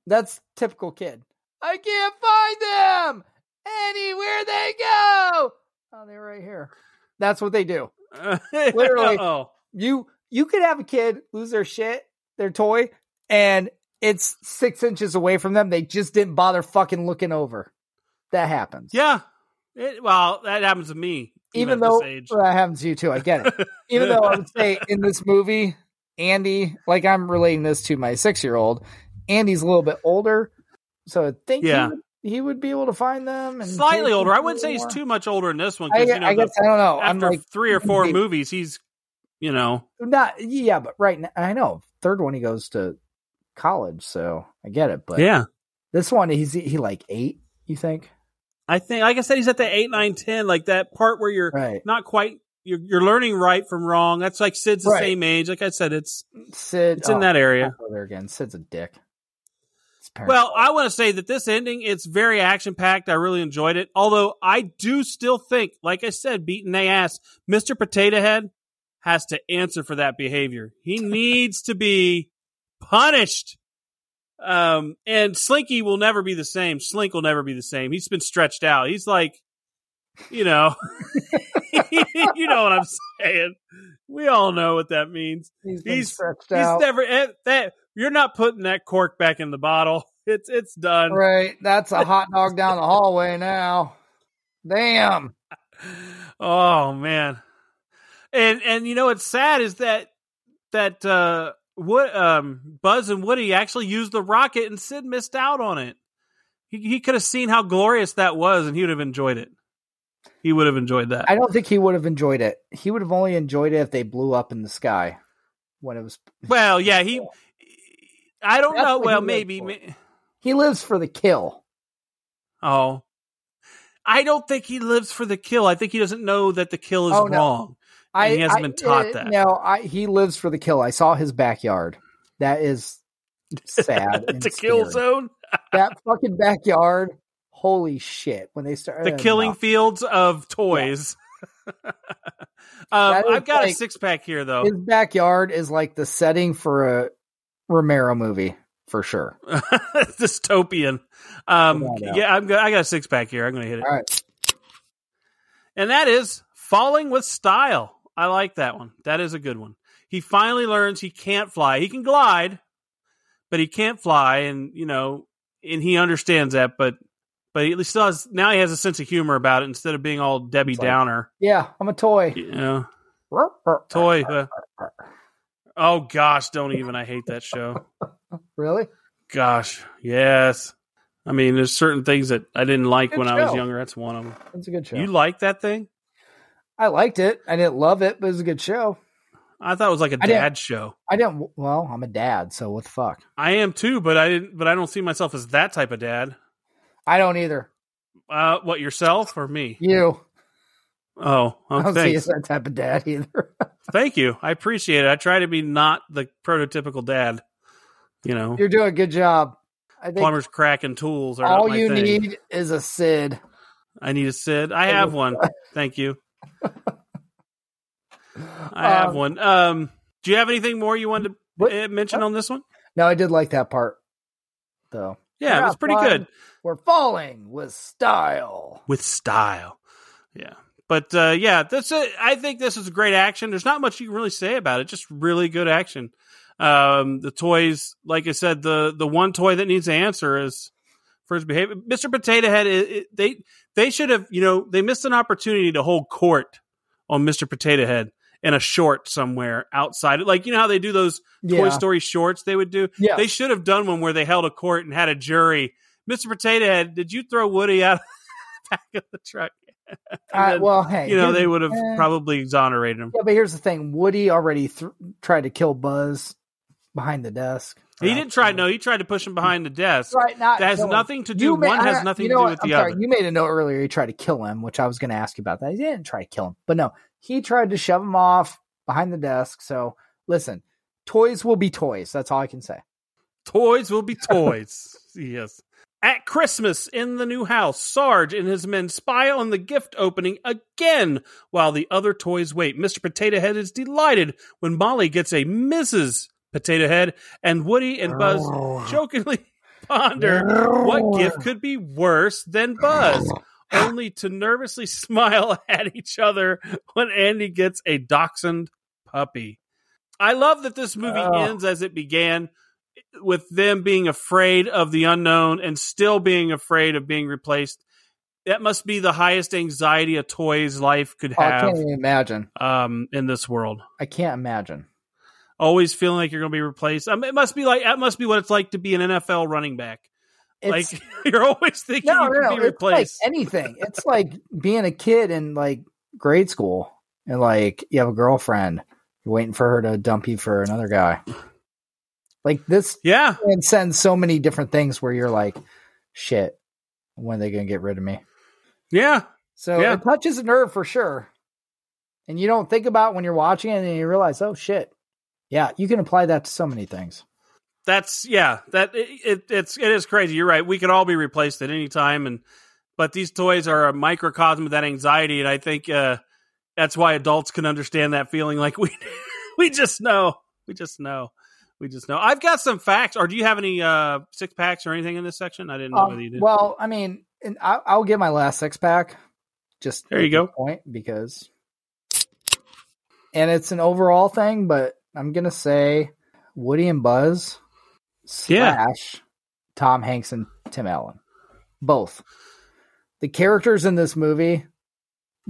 that's typical kid. I can't find them anywhere they go. Oh, they're right here. That's what they do. Literally. oh, You you could have a kid lose their shit, their toy, and it's six inches away from them. They just didn't bother fucking looking over. That happens. yeah. It, well, that happens to me. even at though this age. well, that happens to you too. I get it. even though I would say in this movie, Andy, like I'm relating this to my six year old, Andy's a little bit older, so I think Yeah. he, would, he would be able to find them. And slightly older. I wouldn't say he's too much older in this one I, you know I the- guess I don't know. I'm after like three or four movies, he's you know not yeah, but right now I know third one he goes to college, so I get it. But yeah. this one he's he like eight. You think I think, like I said, he's at the eight, nine, ten, like that part where you're right? not quite you're you're learning right from wrong. That's like Sid's the Right. same age. Like I said, it's Sid, it's in oh, that area. There again. Sid's a dick. Well, I want to say that this ending, it's very action packed. I really enjoyed it. Although I do still think, like I said, beating they ass, Mr. Potato Head has to answer for that behavior. He needs to be punished. Um, and Slinky will never be the same. Slink will never be the same. He's been stretched out. He's like, you know, you know what I'm saying. We all know what that means. He's He's stretched he's out. never eh, that. You're not putting that cork back in the bottle. It's it's done. right. That's a hot dog down the hallway now. Damn. Oh man, and and you know what's sad is that that uh what um Buzz and Woody actually used the rocket and Sid missed out on it. He he could have seen how glorious that was and he would have enjoyed it. He would have enjoyed that. I don't think he would have enjoyed it. He would have only enjoyed it if they blew up in the sky when it was. well, yeah, he. I don't That's know. Well, maybe. He lives for the kill. Oh, I don't think he lives for the kill. I think he doesn't know that the kill is Oh, no. And he hasn't been taught uh, that. No, I, he lives for the kill. I saw his backyard. That is sad. it's a kill zone. That fucking backyard. Holy shit! When they start the uh, killing no. fields of toys. um, I've got a six pack here, though. his backyard is like the setting for a Romero movie for sure. Dystopian. Um, Come on now. yeah, I'm I got a six pack here. I'm going to hit it, right, and that is falling with style. I like that one. That is a good one. He finally learns he can't fly. He can glide, but he can't fly, and you know, and he understands that. But but he still has now. He has a sense of humor about it instead of being all Debbie like- Downer. yeah, I'm a toy. You know, toy. uh, oh gosh, don't even. I hate that show. Really? Gosh, yes. I mean, there's certain things that I didn't like when I was younger. That's one of them. It's a good show. You like that thing? I liked it. I didn't love it, but it was a good show. I thought it was like a I dad show. I didn't. Well, I'm a dad, so what the fuck? I am too, but I didn't. But I don't see myself as that type of dad. I don't either. Uh, what yourself or me? You. Oh, I don't see you as that type of dad either. Thank you. I appreciate it. I try to be not the prototypical dad. You know, You're doing a good job. I think plumbers cracking tools are all you thing. need is a Sid. I need a Sid. I have one. Thank you. I have Um, one. Um, do you have anything more you wanted to What- uh, mention on this one? No, I did like that part, though. Yeah, it was pretty flying, good We're falling with style. with style. Yeah, but uh, yeah, that's it. I think this is a great action. There's not much you can really say about it. Just really good action. Um, the toys, like I said, the the one toy that needs to answer is for his behavior. Mr. Potato Head. It, it, they they should have you know they missed an opportunity to hold court on Mr. Potato Head in a short somewhere outside. Like you know how they do those Toy Story shorts they would do. Yeah. They should have done one where they held a court and had a jury. Mr. Potato Head, did you throw Woody out of the back of the truck? Uh, then, well, hey, you know, they would have eh. probably exonerated him. Yeah, but here's the thing: Woody already th- tried to kill Buzz behind the desk. He didn't try. No, he tried to push him behind the desk. Right, not That has nothing to do. You ma- one has nothing you to do what? with I'm the sorry, other. You made a note earlier. He tried to kill him, which I was going to ask you about that. He didn't try to kill him, but no, he tried to shove him off behind the desk. So listen, toys will be toys. That's all I can say. Toys will be toys. yes. At Christmas in the new house, Sarge and his men spy on the gift opening again while the other toys wait. Mr. Potato Head is delighted when Molly gets a Mrs. Potato Head, and Woody and Buzz jokingly ponder what gift could be worse than Buzz, only to nervously smile at each other when Andy gets a dachshund puppy. I love that this movie Oh. ends as it began with them being afraid of the unknown and still being afraid of being replaced. That must be the highest anxiety a toy's life could Oh, I have can't even imagine. um, in this world. I can't imagine. Always feeling like you're going to be replaced. I mean, it must be like that. Must be what it's like to be an NFL running back. It's, like you're always thinking no, you can no. be It's like replaced. anything. It's like being a kid in like grade school and like you have a girlfriend. You're waiting for her to dump you for another guy. Like this yeah, transcends so many different things where you're like, shit, when are they going to get rid of me? yeah, So Yeah. it touches a nerve for sure. And you don't think about when you're watching it and you realize, oh shit. Yeah, you can apply that to so many things. that's yeah. That it, it it's it is crazy. You're right. We could all be replaced at any time, and but these toys are a microcosm of that anxiety, and I think uh, that's why adults can understand that feeling. Like we we just know, we just know, we just know. I've got some facts. Or do you have any uh, six packs or anything in this section? I didn't know Um, whether you did. well, I mean, and I, I'll get my last six pack. Just There you go. Point because, and it's an overall thing, but I'm gonna say Woody and Buzz Yeah. slash Tom Hanks and Tim Allen, both. The characters in this movie,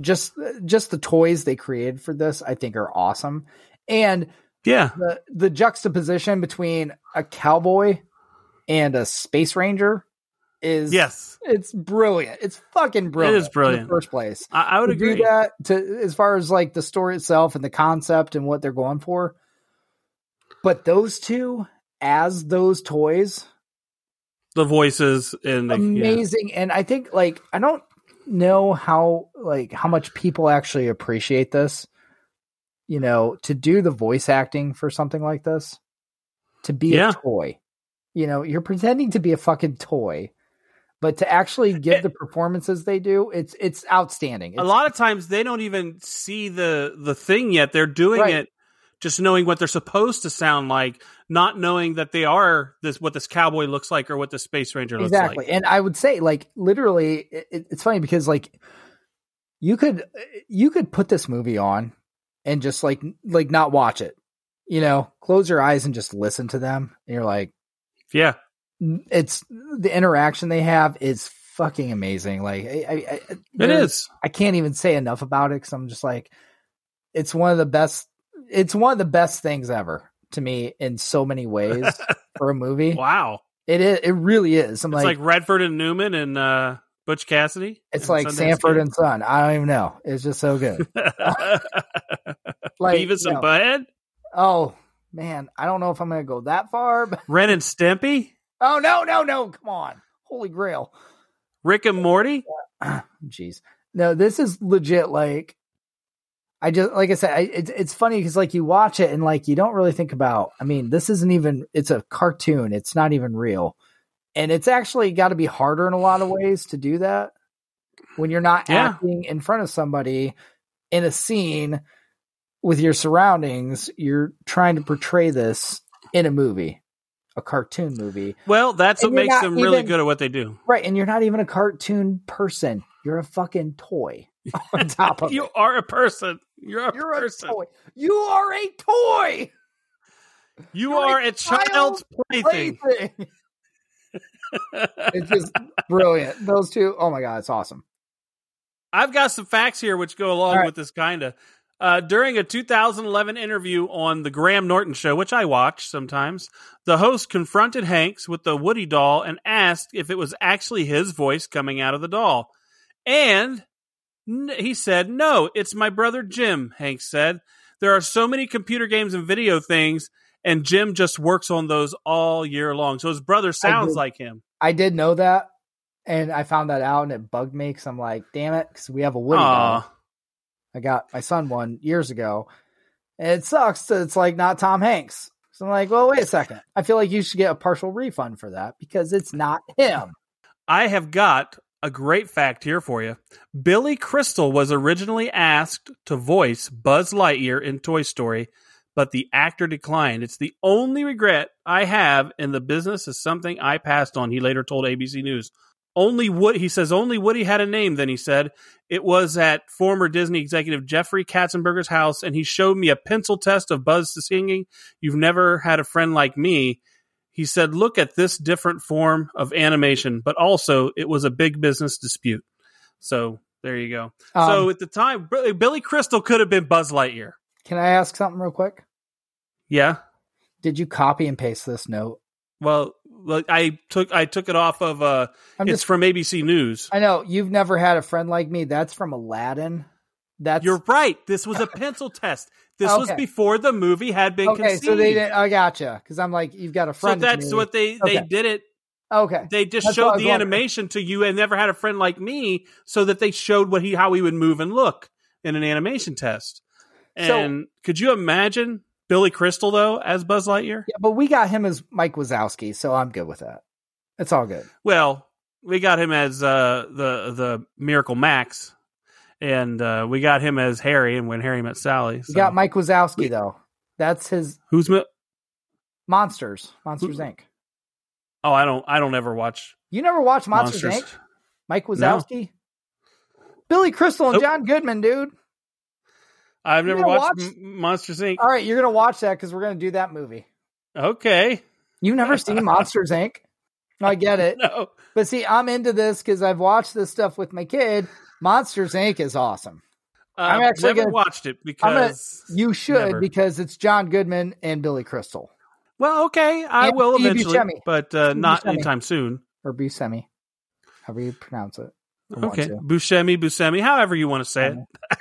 just just the toys they created for this, I think are awesome, and Yeah. the the juxtaposition between a cowboy and a space ranger is Yes. it's brilliant. It's fucking brilliant. It is brilliant. the first place. I, I would to agree. that to as far as like the story itself and the concept and what they're going for. But those two as those toys, The voices and the, yeah. amazing. And I think like I don't know how like how much people actually appreciate this. You know, to do the voice acting for something like this, to be Yeah. a toy. You know, you're pretending to be a fucking toy, but to actually eh. give the performances they do, it's it's outstanding. a lot of times they don't even see the the thing yet. They're doing Right. it just knowing what they're supposed to sound like, not knowing that they are this what this cowboy looks like or what the space ranger looks like. exactly and i would say like literally it, it's funny because like you could you could put this movie on and just like like not watch it you know close your eyes and just listen to them and you're like Yeah. it's the interaction they have is fucking amazing like i i, I It is. i can't even say enough about it because i'm just like it's one of the best it's one of the best things ever to me in so many ways for a movie Wow. it is it really is i'm It's like, like Redford and Newman and uh, Butch Cassidy. It's like Sundance Sanford Kid. and Son. I don't even know. It's just so good. Like, Beavis you and Butthead. oh man, I don't know if I'm gonna go that far. But Ren and Stimpy. oh no, no, no! Come on, Holy Grail. Rick and Morty. Jeez, no, this is legit. Like, I just like I said, I, it's it's funny because like you watch it and like you don't really think about. I mean, this isn't even. It's a cartoon. It's not even real, and it's actually got to be harder in a lot of ways to do that when you're not Yeah. acting in front of somebody in a scene with your surroundings. You're trying to portray this in a movie, a cartoon movie. Well, that's And what makes them really good at what they do. Right, and you're not even a cartoon person. You're a fucking toy. On top of You it, are a person. You're a you're person. a toy. You are a toy. You You're a are a child's plaything. Plaything. it's just brilliant. Those two. Oh my god, it's awesome. I've got some facts here which go along right. with this kind of. Uh, during a 2011 interview on the Graham Norton show, which I watch sometimes, the host confronted Hanks with the Woody doll and asked if it was actually his voice coming out of the doll. And he said, No, it's my brother Jim, Hanks said. There are so many computer games and video things, and Jim just works on those all year long. So his brother sounds like him. I did know that, and I found that out, and it bugged me because I'm like, damn it, because we have a Woody I got my son one years ago. And it sucks that it's like not Tom Hanks. So I'm like, well, wait a second. I feel like you should get a partial refund for that because it's not him. I have got a great fact here for you. Billy Crystal was originally asked to voice Buzz Lightyear in Toy Story, but the actor declined. It's the only regret I have in the business is something I passed on, he later told ABC News. Only Wood he says only Woody had a name, then he said. It was at former Disney executive Jeffrey Katzenberger's house, and he showed me a pencil test of Buzz singing. You've never had a friend like me. He said, Look at this different form of animation, but also it was a big business dispute. So there you go. so Um, at the time, Billy Crystal could have been Buzz Lightyear. Can I ask something real quick? Yeah. Did you copy and paste this note? Well, well, I took I took it off of uh I'm it's just from ABC News. I know you've never had a friend like me. That's from Aladdin. That's You're right. This was a pencil test. This was before the movie had been okay. conceived. So they didn't. I gotcha. Because I'm like, you've got a friend. to that's what they they did it. Okay. They just That's showed the animation to you and never had a friend like me, so that they showed what he how he would move and look in an animation test. So- And could you imagine Billy Crystal though as Buzz Lightyear? Yeah, but we got him as Mike Wazowski, so I'm good with that. It's all good. Well, we got him as uh, the the Miracle Max, and uh, we got him as Harry, and when Harry met Sally. We got Mike Wazowski though. That's his Who's mi- Monsters, Monsters Inc. Oh, I don't I don't ever watch You never watch Monsters, Monsters. Inc. Mike Wazowski. Billy Crystal and Nope. John Goodman, dude. I've never watched watch- M- Monsters Inc. All right, you're gonna watch that because we're gonna do that movie. Okay. You've never seen Monsters Inc. I get it, No. but see, I'm into this because I've watched this stuff with my kid. Monsters Inc. is awesome. I'm I've actually never gonna- watched it I'm gonna- because You should Never. because it's John Goodman and Billy Crystal Well, okay, I And will Steve eventually, Buscemi. but uh, not Buscemi. anytime soon. or Buscemi, however you pronounce it. Okay. Buscemi, Buscemi, however you want to say it.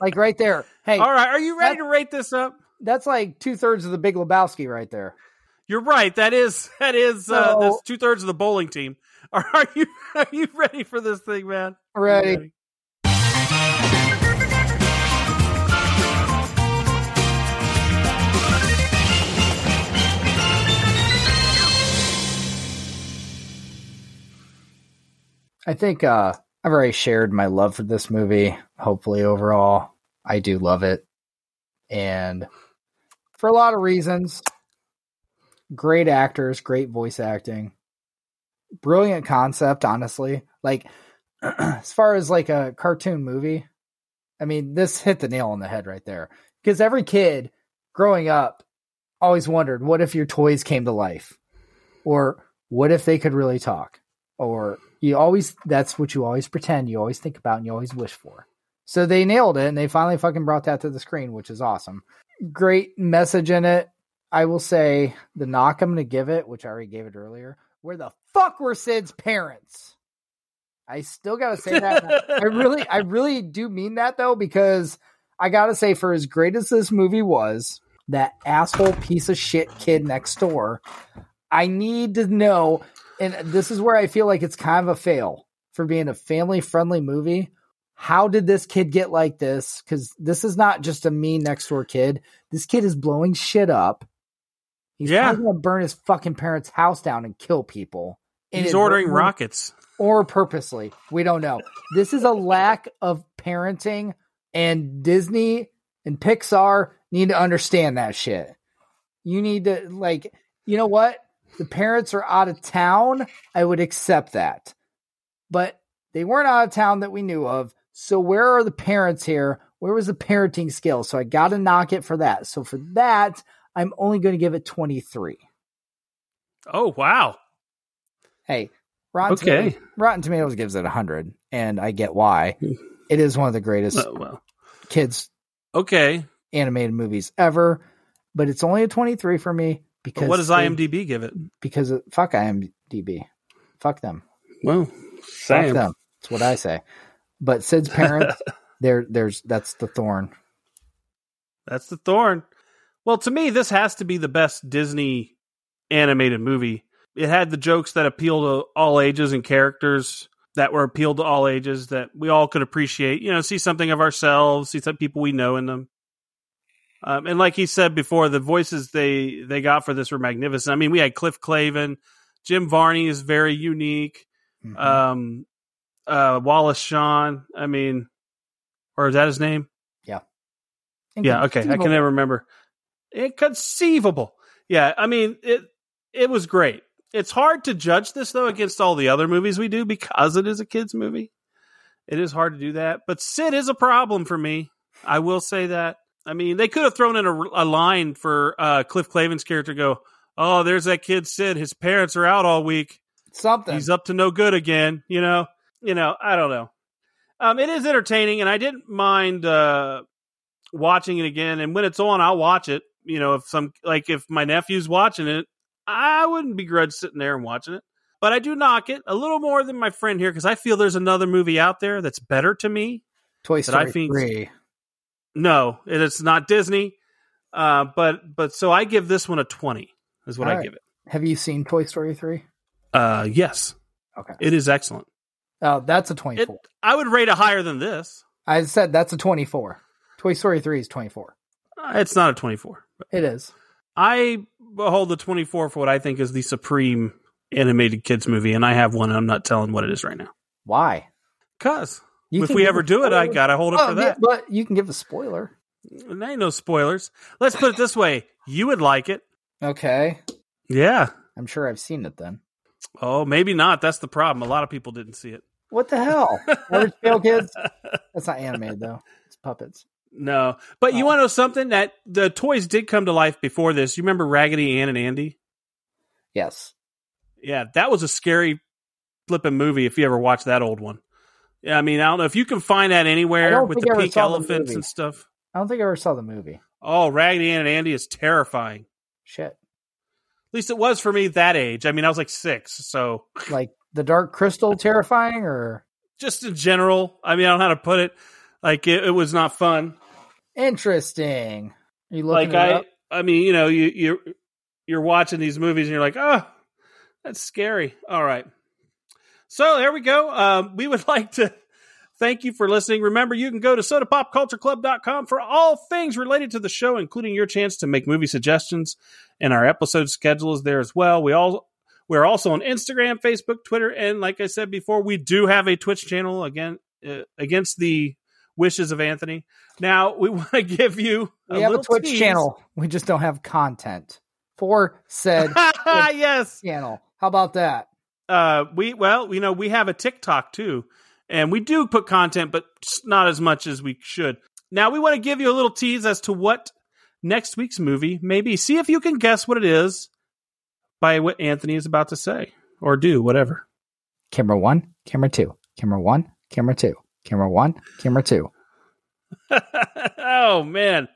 like right there. Hey, All right, are you ready that- to rate this up? that's like two thirds of the Big Lebowski right there. You're right. That is that is uh, So- that's two thirds of the bowling team. Are, are you are you ready for this thing, man? You Ready. I think uh, I've already shared my love for this movie. Hopefully, overall, I do love it. And for a lot of reasons great actors, great voice acting, brilliant concept, honestly. Like, as far as like a cartoon movie, I mean, this hit the nail on the head right there. Because every kid growing up always wondered, what if your toys came to life? Or what if they could really talk? Or you always, that's what you always pretend, you always think about, and you always wish for. So they nailed it and they finally fucking brought that to the screen, which is awesome. Great message in it. I will say the knock I'm going to give it, which I already gave it earlier. Where the fuck were Sid's parents? I still got to say that. I really, I really do mean that though, because I got to say, for as great as this movie was, that asshole piece of shit kid next door, I need to know. And this is where I feel like it's kind of a fail for being a family friendly movie. How did this kid get like this? Because this is not just a mean next door kid. This kid is blowing shit up. He's Yeah. probably gonna burn his fucking parents' house down and kill people. He's ordering rockets. or purposely. We don't know. This is a lack of parenting, and Disney and Pixar need to understand that shit. You need to, like, you know what? The parents are out of town. I would accept that. But they weren't out of town that we knew of. So where are the parents here? Where was the parenting skill? So I got to knock it for that. So for that, I'm only going to give it 23. Oh wow. Hey, Rotten, Okay. Tomatoes, Rotten Tomatoes gives it 100, and I get why. It is one of the greatest Oh, well. kids Okay. animated movies ever, but it's only a 23 for me because But what does they- IMDb give it? Because of, fuck IMDb, fuck them, Well, fuck them. That's what I say. But Sid's parents, there, there's that's the thorn. That's the thorn. Well, to me, this has to be the best Disney animated movie. It had the jokes that appeal to all ages and characters that were appealed to all ages that we all could appreciate. You know, see something of ourselves, see some people we know in them. Um, and like he said before, the voices they they got for this were magnificent. I mean, we had Cliff Clavin, Jim Varney is very unique. Mhm. Um, uh, Wallace Shawn. I mean, or is that his name? Yeah, Yeah, okay. I can never remember. Inconceivable. Yeah, I mean it. It was great. It's hard to judge this though against all the other movies we do because it is a kids movie. It is hard to do that, but Sid is a problem for me. I will say that. I mean, they could have thrown in a, a line for uh, Cliff Clavin's character. Go, oh, there's that kid Sid. His parents are out all week. something. He's up to no good again. You know. You know. I don't know. Um, it is entertaining, and I didn't mind uh, watching it again. And when it's on, I'll watch it. You know, if some like if my nephew's watching it, I wouldn't begrudge sitting there and watching it. But I do knock it a little more than my friend here because I feel there's another movie out there that's better to me. Toy that I Story think- three. No, it is not Disney. Uh, but but so I give this one a twenty. Is what All I right. give it. Have you seen Toy Story three? Uh, yes, Okay. it is excellent. Oh, that's a twenty-four. It. I would rate it higher than this. I said that's a twenty four. Toy Story three is twenty four. Uh, Uh, it's not a twenty four. It is. I hold the 24 for what I think is the supreme animated kids movie, and I have one, and I'm not telling what it is right now. Why? Because if we ever do it, I got to hold up Oh, for yeah, that. but you can give a spoiler. And there ain't no spoilers. Let's put it this way you would like it. Okay. Yeah. I'm sure I've seen it then. Oh, maybe not. That's the problem. A lot of people didn't see it. What the hell? Pail Kids? That's not animated though. It's puppets. No, but you Oh. want to know something? That the toys did come to life before this. You remember Raggedy Ann and Andy? Yes. Yeah, that was a scary flipping movie. If you ever watched that old one, yeah, I mean, I don't know if you can find that anywhere with the pink saw the elephants and stuff. I don't think I ever saw the movie. Oh, Raggedy Ann and Andy is terrifying. Shit. At least it was for me that age. I mean, I was like six, so Like the Dark Crystal terrifying or just in general, I mean, I don't know how to put it. Like it, it was not fun. Interesting. Are you looking like I, up? I mean, you know, you you you're watching these movies and you're like, oh, that's scary. All right, so there we go. Um, we would like to thank you for listening. Remember, you can go to sodapopcultureclub.com for all things related to the show, including your chance to make movie suggestions, and our episode schedule is there as well. We all we're also on Instagram, Facebook, Twitter, and like I said before, we do have a Twitch channel again uh, against the wishes of Anthony. Now we want to give you a We have a little Twitch tease. channel. We just don't have content for said yes. channel. How about that? Uh, we well, you know, we have a TikTok too, and we do put content, but not as much as we should. Now we want to give you a little tease as to what next week's movie may be. See if you can guess what it is by what Anthony is about to say or do, whatever. Camera one, camera two, camera one, camera two, camera one, camera two. oh man.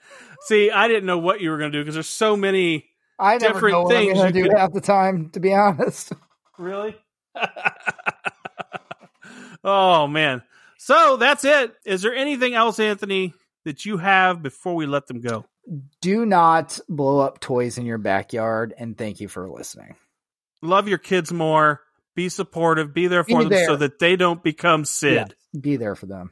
See, I didn't know what you were going to do because there's so many. I never Different know what things you do could- half the time, to be honest. Really? oh man. So that's it. Is there anything else, Anthony, that you have before we let them go? Do not blow up toys in your backyard, and thank you for listening. Love your kids more. Be supportive. Be there for Be them there. so that they don't become Sid. Be there for them.